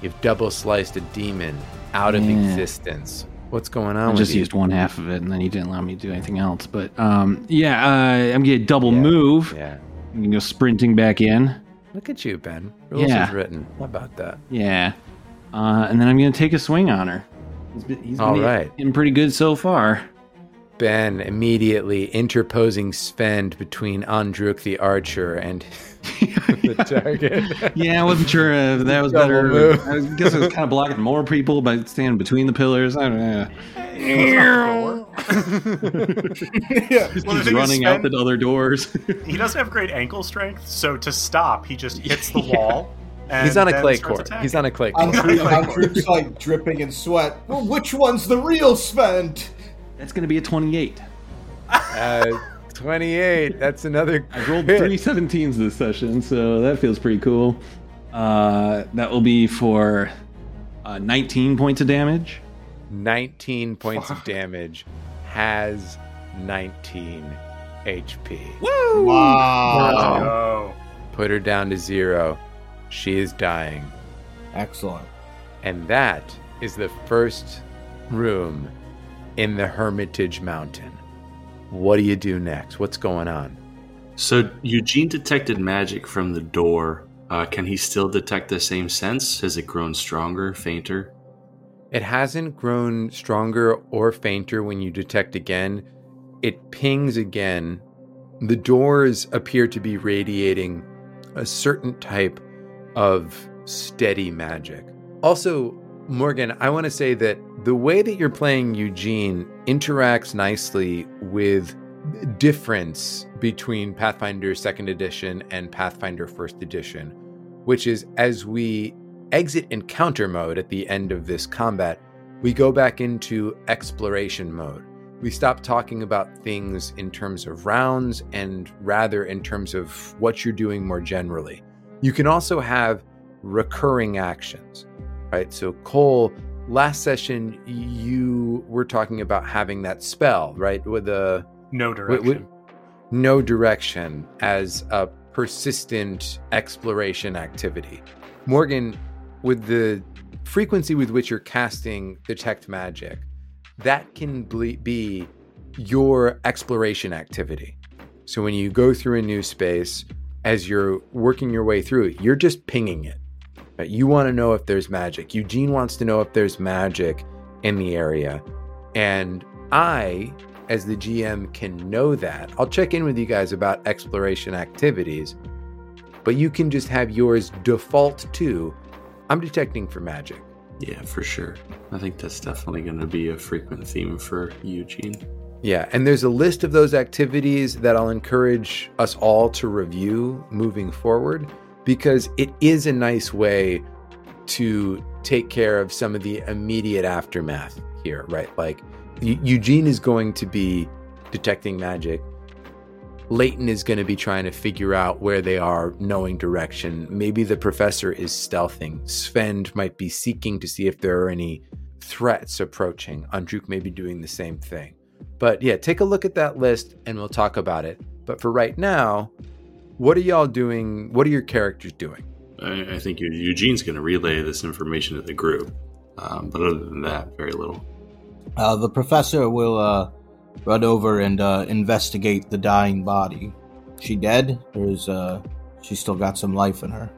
Speaker 1: You've double sliced a demon out of
Speaker 3: Yeah.
Speaker 1: existence. What's going on
Speaker 3: I
Speaker 1: with
Speaker 3: just
Speaker 1: you?
Speaker 3: used one half of it, and then he didn't allow me to do anything else. But um, yeah, uh, I'm gonna double
Speaker 1: Yeah.
Speaker 3: move.
Speaker 1: Yeah.
Speaker 3: I'm gonna go sprinting back in.
Speaker 1: Look at you, Ben. Rules
Speaker 3: Yeah.
Speaker 1: is written. How about that?
Speaker 3: Yeah, uh, and then I'm gonna take a swing on her. He's been, he's
Speaker 1: All
Speaker 3: been
Speaker 1: right.
Speaker 3: in pretty good so far.
Speaker 1: Ben immediately interposing Sven between Andruk the archer and the target.
Speaker 3: Yeah, I wasn't sure if that was
Speaker 1: Double
Speaker 3: better.
Speaker 1: move.
Speaker 3: I guess it was kind of blocking more people by standing between the pillars. I don't know.
Speaker 2: yeah.
Speaker 3: Just
Speaker 4: Well, the
Speaker 3: keeps running out the other doors.
Speaker 4: He doesn't have great ankle strength, so to stop, he just hits the wall. And
Speaker 1: He's on a clay court.
Speaker 4: attacking.
Speaker 1: He's on a clay court.
Speaker 2: I'm like dripping in sweat. Well, which one's the real Sven?
Speaker 3: That's gonna be a 28.
Speaker 1: Uh, 28. That's another.
Speaker 3: I rolled
Speaker 1: crit.
Speaker 3: three 17s this session, so that feels pretty cool. Uh, that will be for uh, 19 points of damage.
Speaker 1: 19 points of damage. Has 19 HP.
Speaker 2: Wow.
Speaker 4: Oh,
Speaker 1: Put her down to zero. She is dying.
Speaker 2: Excellent.
Speaker 1: And that is the first room in the Hermitage Mountain. What do you do next? What's going on?
Speaker 6: So Eugene detected magic from the door. Uh, can he still detect the same sense? Has it grown stronger, fainter?
Speaker 1: It hasn't grown stronger or fainter when you detect again. It pings again. The doors appear to be radiating a certain type of steady magic. Also, Morgan, I want to say that the way that you're playing Eugene interacts nicely with difference between Pathfinder 2nd edition and Pathfinder 1st edition, which is as we exit encounter mode at the end of this combat, we go back into exploration mode. We stop talking about things in terms of rounds and rather in terms of what you're doing more generally. You can also have recurring actions, right? So, Cole, last session you were talking about having that spell, right? With the
Speaker 4: no
Speaker 1: with-
Speaker 4: direction.
Speaker 1: with no direction as a persistent exploration activity. Morgan, with the frequency with which you're casting detect magic, that can ble- be your exploration activity. So when you go through a new space, as you're working your way through it, you're just pinging it. You want to know if there's magic. Eugene wants to know if there's magic in the area. And I, as the GM, can know that. I'll check in with you guys about exploration activities, but you can just have yours default to I'm detecting for magic.
Speaker 6: Yeah, for sure. I think that's definitely going to be a frequent theme for Eugene.
Speaker 1: Yeah, and there's a list of those activities that I'll encourage us all to review moving forward because it is a nice way to take care of some of the immediate aftermath here, right? Like Eu- Eugene is going to be detecting magic. Leighton is going to be trying to figure out where they are, knowing direction. Maybe the professor is stealthing. Sven might be seeking to see if there are any threats approaching. Andruk may be doing the same thing. But yeah, take a look at that list and we'll talk about it. But for right now, what are y'all doing? What are your characters doing?
Speaker 6: I, I think Eugene's going to relay this information to the group. Um, but other than that, very little.
Speaker 2: Uh, the professor will uh, run over and uh, investigate the dying body. She dead, or is uh, she still got some life in her?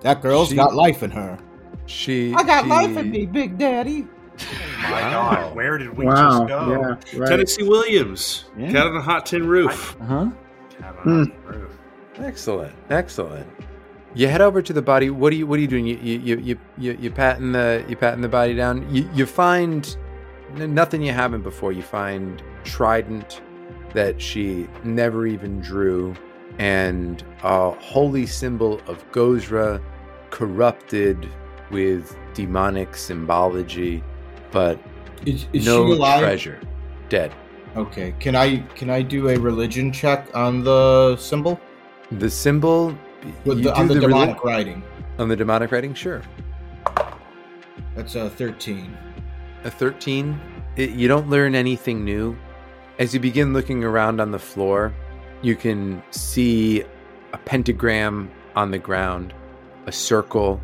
Speaker 2: That girl's
Speaker 1: She-
Speaker 2: got life in her.
Speaker 1: She
Speaker 2: I got
Speaker 1: she-
Speaker 2: life in me, Big Daddy.
Speaker 4: My
Speaker 1: Wow.
Speaker 4: God, where did we
Speaker 5: wow.
Speaker 4: just go?
Speaker 5: Yeah. Right.
Speaker 6: Tennessee Williams,
Speaker 3: Yeah.
Speaker 6: cat on a hot tin roof.
Speaker 3: Uh huh.
Speaker 4: Cabin
Speaker 5: Hmm.
Speaker 4: on the roof.
Speaker 1: Excellent, excellent. You head over to the body. What are you? What are you doing? You you you you you, you patting the you patting the body down. You you find n- nothing you haven't before. You find trident that she never even drew, and a holy symbol of Gozreh, corrupted with demonic symbology, but
Speaker 2: Is, is
Speaker 1: no
Speaker 2: she alive?
Speaker 1: treasure. Dead.
Speaker 2: Okay. Can I can I do a religion check on the symbol
Speaker 1: The symbol.
Speaker 2: with the, on the,
Speaker 1: reli-
Speaker 2: demonic writing?
Speaker 1: on the demonic writing. Sure.
Speaker 2: That's a thirteen.
Speaker 1: a 13 it, you don't learn anything new as you begin looking around on the floor you can see a pentagram on the ground a circle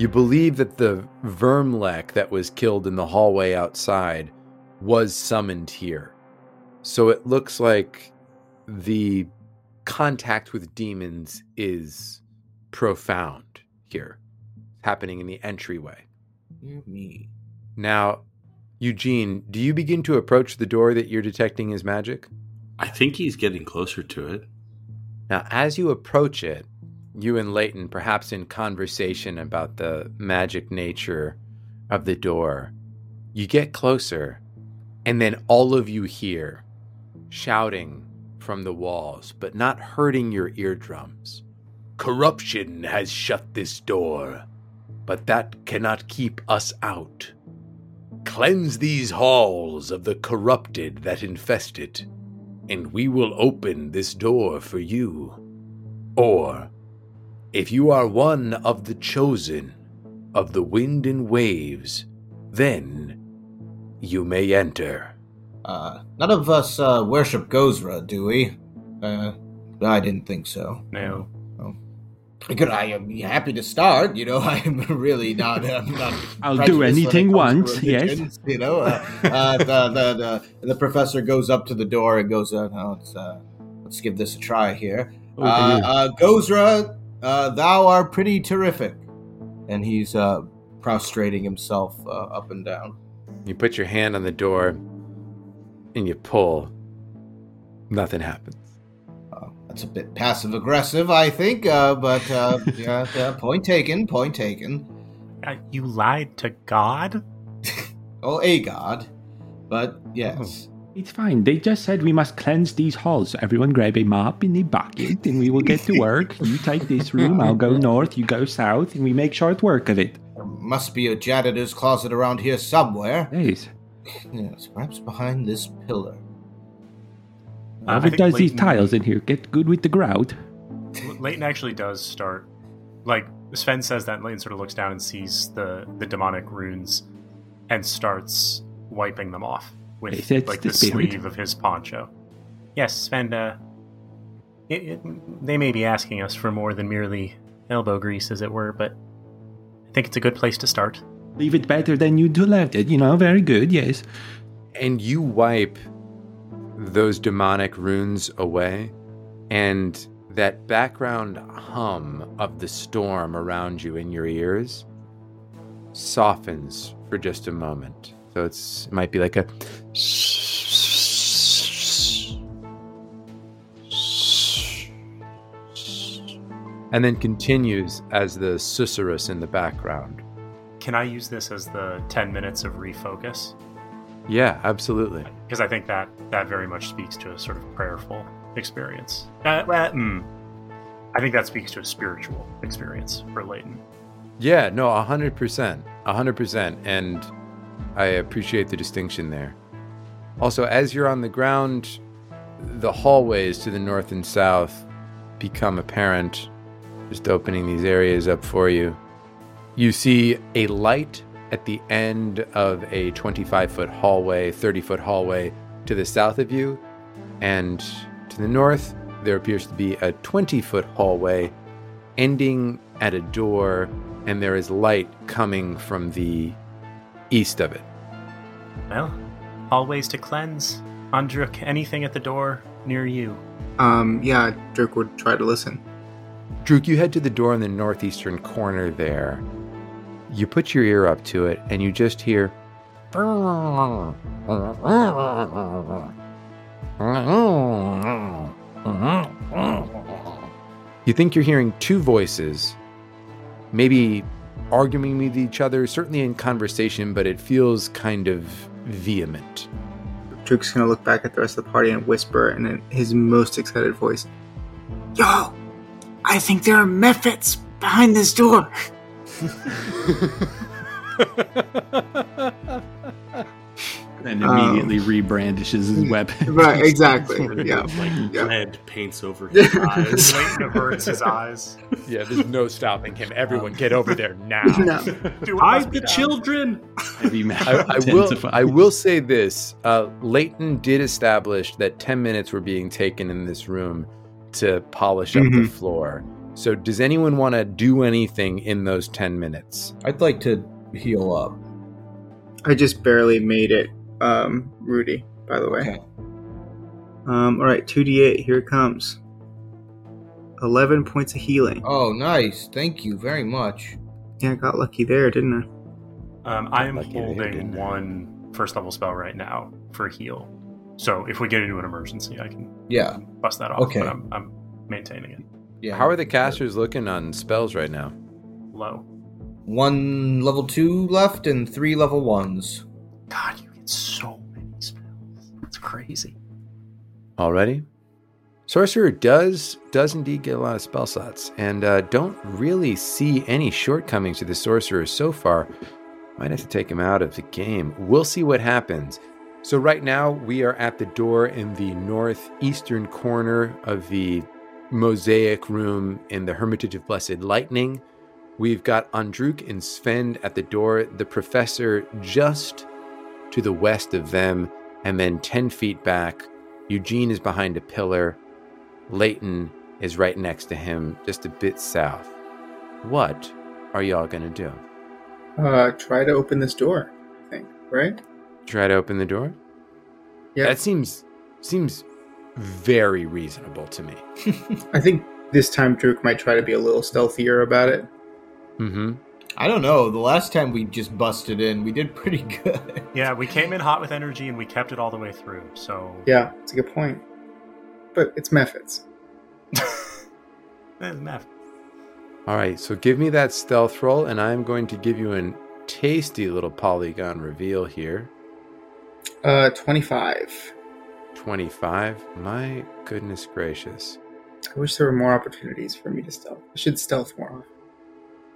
Speaker 1: you believe that the vermlek that was killed in the hallway outside was summoned here so it looks like the contact with demons is profound here happening in the entryway
Speaker 2: Dear me.
Speaker 1: now, Eugene, do you begin to approach the door that you're detecting is magic?
Speaker 6: I think he's getting closer to it.
Speaker 1: Now, as you approach it, you and Leighton, perhaps in conversation about the magic nature of the door, you get closer, and then all of you hear shouting from the walls, but not hurting your eardrums. Corruption has shut this door, but that cannot keep us out. Cleanse these halls of the corrupted that infest it, and we will open this door for you. Or, if you are one of the chosen of the wind and waves, then you may enter.
Speaker 2: Uh, none of us uh, worship Gozreh, do we? Uh, I didn't think so.
Speaker 4: No. Oh.
Speaker 2: Good, I am happy to start. You know, I'm really not. I'm not
Speaker 3: I'll do
Speaker 2: prejudiced when it
Speaker 3: anything once, yes.
Speaker 2: You know, uh, uh, the, the the the professor goes up to the door and goes, uh, no, let's uh, let's give this a try here.
Speaker 3: Oh,
Speaker 2: Uh, uh, Gozreh, uh, thou art pretty terrific, and he's uh, prostrating himself uh, up and down.
Speaker 1: You put your hand on the door and you pull. Nothing happens.
Speaker 2: Uh, that's a bit passive aggressive, I think, uh, but uh, yeah, point taken. Point taken.
Speaker 4: Uh, you lied to God?
Speaker 2: Oh, a god, but yes.
Speaker 3: It's fine. They just said we must cleanse these halls. So everyone grab a mop and a bucket, and we will get to work. you take this room, I'll go north, you go south, and we make short work of it.
Speaker 2: There must be a janitor's closet around here somewhere.
Speaker 3: Yes.
Speaker 2: Yes, perhaps behind this pillar.
Speaker 4: Uh, I
Speaker 3: Whoever
Speaker 4: think
Speaker 3: does these tiles in here, get good with the grout.
Speaker 4: Leighton actually does start. Like Sven says that, and Leighton sort of looks down and sees the the demonic runes, and starts wiping them off with
Speaker 3: Yes, it's
Speaker 4: like
Speaker 3: the
Speaker 4: the, sleeve of his poncho. Yes, Sven. Uh, it, it, they may be asking us for more than merely elbow grease, as it were, but I think it's a good place to start.
Speaker 3: Leave it better than you do left it, you know, very good, yes.
Speaker 1: And you wipe those demonic runes away, and that background hum of the storm around you in your ears softens for just a moment. So it's it might be like a and then continues as the susurrus in the background.
Speaker 4: Can I use this as the ten minutes of refocus?
Speaker 1: Yeah, absolutely.
Speaker 4: because I think that that very much speaks to a sort of prayerful experience. Uh, well, mm, I think that speaks to a spiritual experience for Leighton.
Speaker 1: Yeah, no, a hundred percent, a hundred percent, and I appreciate the distinction there. Also, as you're on the ground, the hallways to the north and south become apparent. Just opening these areas up for you. You see a light at the end of a 25 foot hallway, 30 foot hallway to the south of you, and to the north, there appears to be a 20 foot hallway ending at a door, and there is light coming from the east of it.
Speaker 4: Well, always to cleanse. Andruk, anything at the door near you?
Speaker 5: Um, yeah, Dirk would try to listen.
Speaker 1: Druk, you head to the door in the northeastern corner there. You put your ear up to it, and you just hear. You think you're hearing two voices, maybe arguing with each other, certainly in conversation, but it feels kind of vehement.
Speaker 5: Dirk's gonna look back at the rest of the party and whisper in his most excited voice, Yo! I think there are mephits behind this door!
Speaker 3: And
Speaker 5: Um,
Speaker 3: immediately rebrandishes his weapon.
Speaker 5: Right, exactly. yeah.
Speaker 6: like
Speaker 5: Yeah.
Speaker 6: lead paints over his eyes.
Speaker 4: Leighton averts his eyes.
Speaker 1: Yeah, there's no stopping him. Everyone, get over there now.
Speaker 5: No.
Speaker 4: Do what
Speaker 6: Hide
Speaker 4: be
Speaker 6: the
Speaker 4: done.
Speaker 6: children.
Speaker 3: Heavy metal
Speaker 1: I, I will.
Speaker 3: intensifies.
Speaker 1: I will say this: uh, Leighton did establish that ten minutes were being taken in this room to polish up the
Speaker 5: Mhm.
Speaker 1: floor. So, does anyone want to do anything in those ten minutes?
Speaker 2: I'd like to heal up.
Speaker 5: I just barely made it, um, Rudy, by the way.
Speaker 2: Okay.
Speaker 5: Um, alright, 2d8, here it comes. 11 points of healing.
Speaker 2: Oh, nice. Thank you very much.
Speaker 5: Yeah, I got lucky there, didn't I?
Speaker 4: Um, I am
Speaker 1: Lucky they
Speaker 4: holding
Speaker 1: didn't.
Speaker 4: one first level spell right now for heal. So if we get into an emergency, I can
Speaker 2: Yeah.
Speaker 4: bust that off.
Speaker 2: Okay.
Speaker 4: But I'm, I'm maintaining it
Speaker 2: Yeah.
Speaker 1: How are the casters looking on spells right now?
Speaker 4: low.
Speaker 2: One level two left and three level ones.
Speaker 4: God, you get so many spells. It's crazy.
Speaker 1: Already, sorcerer does does indeed get a lot of spell slots, and uh, don't really see any shortcomings to the sorcerer so far. Might have to take him out of the game. We'll see what happens. So, right now, we are at the door in the northeastern corner of the mosaic room in the Hermitage of Blessed Lightning. We've got Andruk and Sven at the door, the professor just to the west of them, and then 10 feet back, Eugene is behind a pillar. Leighton is right next to him, just a bit south. What are y'all gonna do?
Speaker 5: Uh, try to open this door. I think right.
Speaker 1: Try to open the door?
Speaker 5: Yeah.
Speaker 1: That seems seems very reasonable to me.
Speaker 5: I think this time Druk might try to be a little stealthier about it.
Speaker 1: Mm-hmm.
Speaker 2: I don't know. The last time we just busted in, we did pretty good.
Speaker 4: Yeah, we came in hot with energy and we kept it all the way through. So
Speaker 5: Yeah, it's a good point. But it's mephits.
Speaker 4: Eh, math.
Speaker 1: All right, so give me that stealth roll, and I'm going to give you a tasty little polygon reveal here.
Speaker 5: Uh, twenty-five.
Speaker 1: 25. My goodness gracious.
Speaker 5: I wish there were more opportunities for me to stealth. I should stealth more often.
Speaker 1: Y-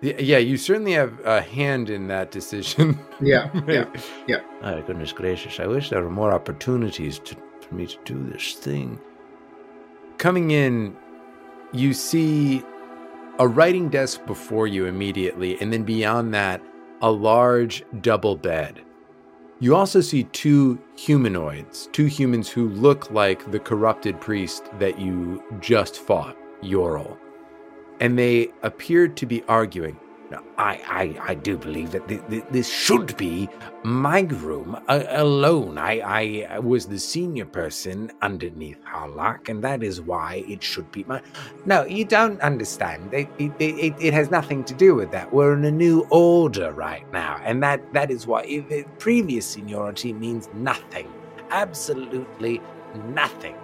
Speaker 1: Yeah, you certainly have a hand in that decision.
Speaker 5: Yeah, yeah. Yeah.
Speaker 1: Oh, goodness gracious. I wish there were more opportunities to, for me to do this thing. Coming in, you see a writing desk before you immediately, and then beyond that, a large double bed. You also see two humanoids, two humans who look like the corrupted priest that you just fought, Yorl. And they appeared to be arguing.
Speaker 7: No, I, I, I do believe that th- th- this should be my room uh, alone. I, I was the senior person underneath Harlock, and that is why it should be my. No, you don't understand. It, it, it, it has nothing to do with that. We're in a new order right now, and that, that is why it, previous seniority means nothing. Absolutely nothing.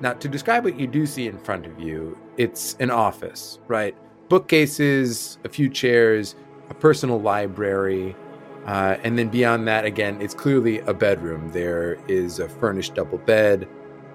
Speaker 1: Now, to describe what you do see in front of you, it's an office, right? Bookcases, a few chairs, a personal library, uh, and then beyond that, again, it's clearly a bedroom. There is a furnished double bed.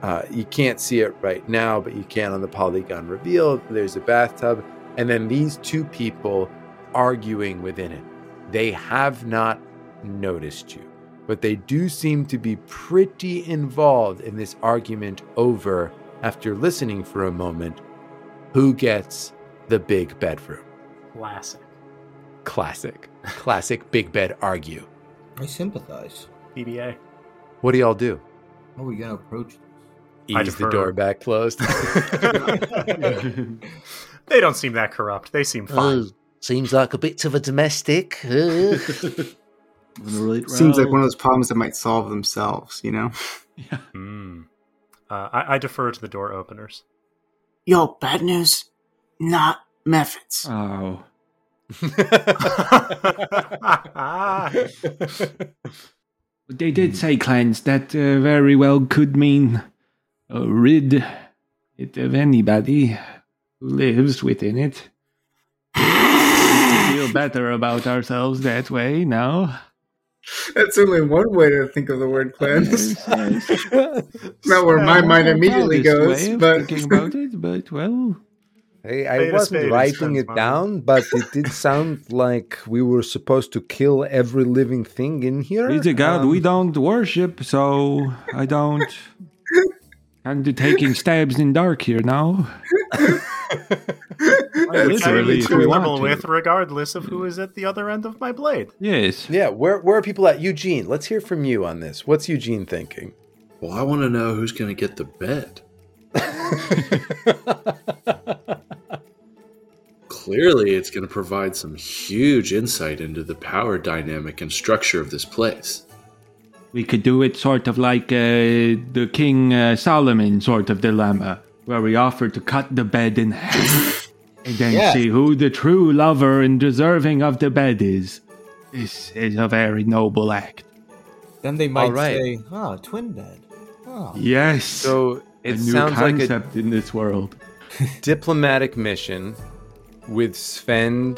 Speaker 1: Uh, you can't see it right now, but you can on the polygon reveal. There's a bathtub, and then these two people arguing within it. They have not noticed you, but they do seem to be pretty involved in this argument over, after listening for a moment, who gets the big bedroom.
Speaker 4: Classic.
Speaker 1: Classic. Classic big bed argue.
Speaker 2: I sympathize.
Speaker 4: BBA.
Speaker 1: What do y'all do?
Speaker 2: How are we gonna approach this?
Speaker 4: I
Speaker 1: Ease the door back closed.
Speaker 4: They don't seem that corrupt. They seem oh, fine.
Speaker 7: Oh, seems like a bit of a domestic. Uh,
Speaker 5: Seems like one of those problems that might solve themselves, you know?
Speaker 3: Yeah.
Speaker 4: Hmm. Uh, I, I defer to the door openers.
Speaker 5: Yo, bad news. Not mephits.
Speaker 3: Oh. They did say, Clans, that uh, very well could mean uh, rid it of anybody who lives within it. We feel better about ourselves that way now.
Speaker 5: That's only one way to think of the word cleanse.
Speaker 3: Yes, yes.
Speaker 5: Not where my mind immediately goes,
Speaker 3: way
Speaker 5: but
Speaker 3: thinking about it, but well,
Speaker 1: Hey,
Speaker 4: Spade
Speaker 1: I
Speaker 4: a
Speaker 1: wasn't
Speaker 4: is
Speaker 1: writing it down, but it did sound like we were supposed to kill every living thing in here.
Speaker 3: Praise to God,
Speaker 1: Um,
Speaker 3: we don't worship, so I don't. I'm taking stabs in dark here now.
Speaker 4: Which I
Speaker 3: Literally, if we want
Speaker 4: comfortable with, regardless of who is at the other end of my blade.
Speaker 3: Yes.
Speaker 1: Yeah, where where are people at? Eugene, let's hear from you on this. What's Eugene thinking?
Speaker 6: Well, I want to know who's going to get the bed. Clearly, it's going to provide some huge insight into the power dynamic and structure of this place.
Speaker 3: We could do it sort of like uh, the King uh, Solomon sort of dilemma, where we offer to cut the bed in half and then
Speaker 2: Yeah.
Speaker 3: see who the true lover and deserving of the bed is. This is a very noble act.
Speaker 2: Then they might
Speaker 1: All right.
Speaker 2: say, "Ah, twin bed." Oh.
Speaker 3: Yes.
Speaker 1: So it
Speaker 3: a new
Speaker 1: sounds like a
Speaker 3: concept in this world.
Speaker 1: diplomatic mission with Sven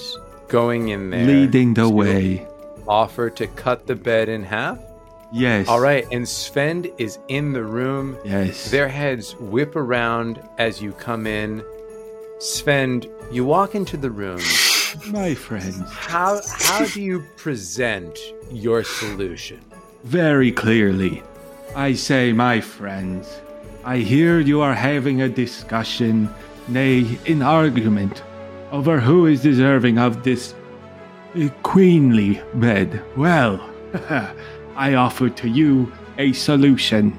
Speaker 1: going in there,
Speaker 3: Leading the way.
Speaker 1: offer to cut the bed in half.
Speaker 3: Yes.
Speaker 1: All right, and Sven is in the room.
Speaker 3: Yes.
Speaker 1: Their heads whip around as you come in. Sven, you walk into the room.
Speaker 3: My friends.
Speaker 1: How how do you present your solution?
Speaker 3: very clearly. I say, my friends, I hear you are having a discussion, nay, an argument, over who is deserving of this queenly bed. Well, I offer to you a solution.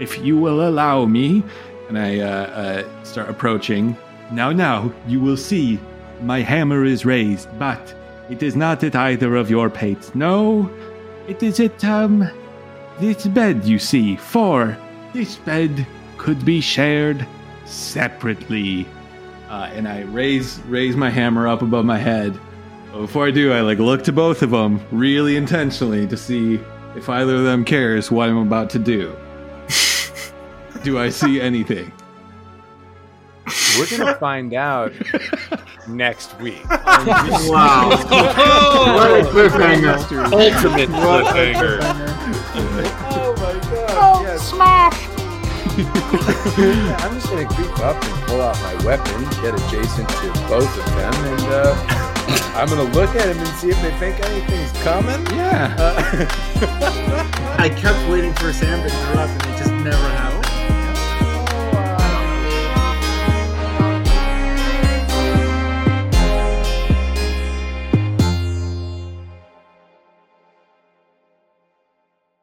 Speaker 3: If you will allow me, and I uh, uh, start approaching. Now, now, you will see my hammer is raised, but it is not at either of your pates. No, it is at, um, this bed you see. For this bed could be shared separately. Uh, and I raise raise my hammer up above my head. But before I do, I like look to both of them really intentionally to see if either of them cares what I'm about to do. do I see anything?
Speaker 7: We're gonna find out next week.
Speaker 5: Wow. what a cliffhanger.
Speaker 6: Ultimate cliffhanger.
Speaker 1: Oh my god. yes. Smash! I'm just gonna creep up and pull out my weapon, get adjacent to both of them, and uh, I'm gonna look at him and see if they think anything's coming.
Speaker 3: Yeah.
Speaker 1: Uh,
Speaker 5: I kept waiting for Sam to interrupt, and it just never happened.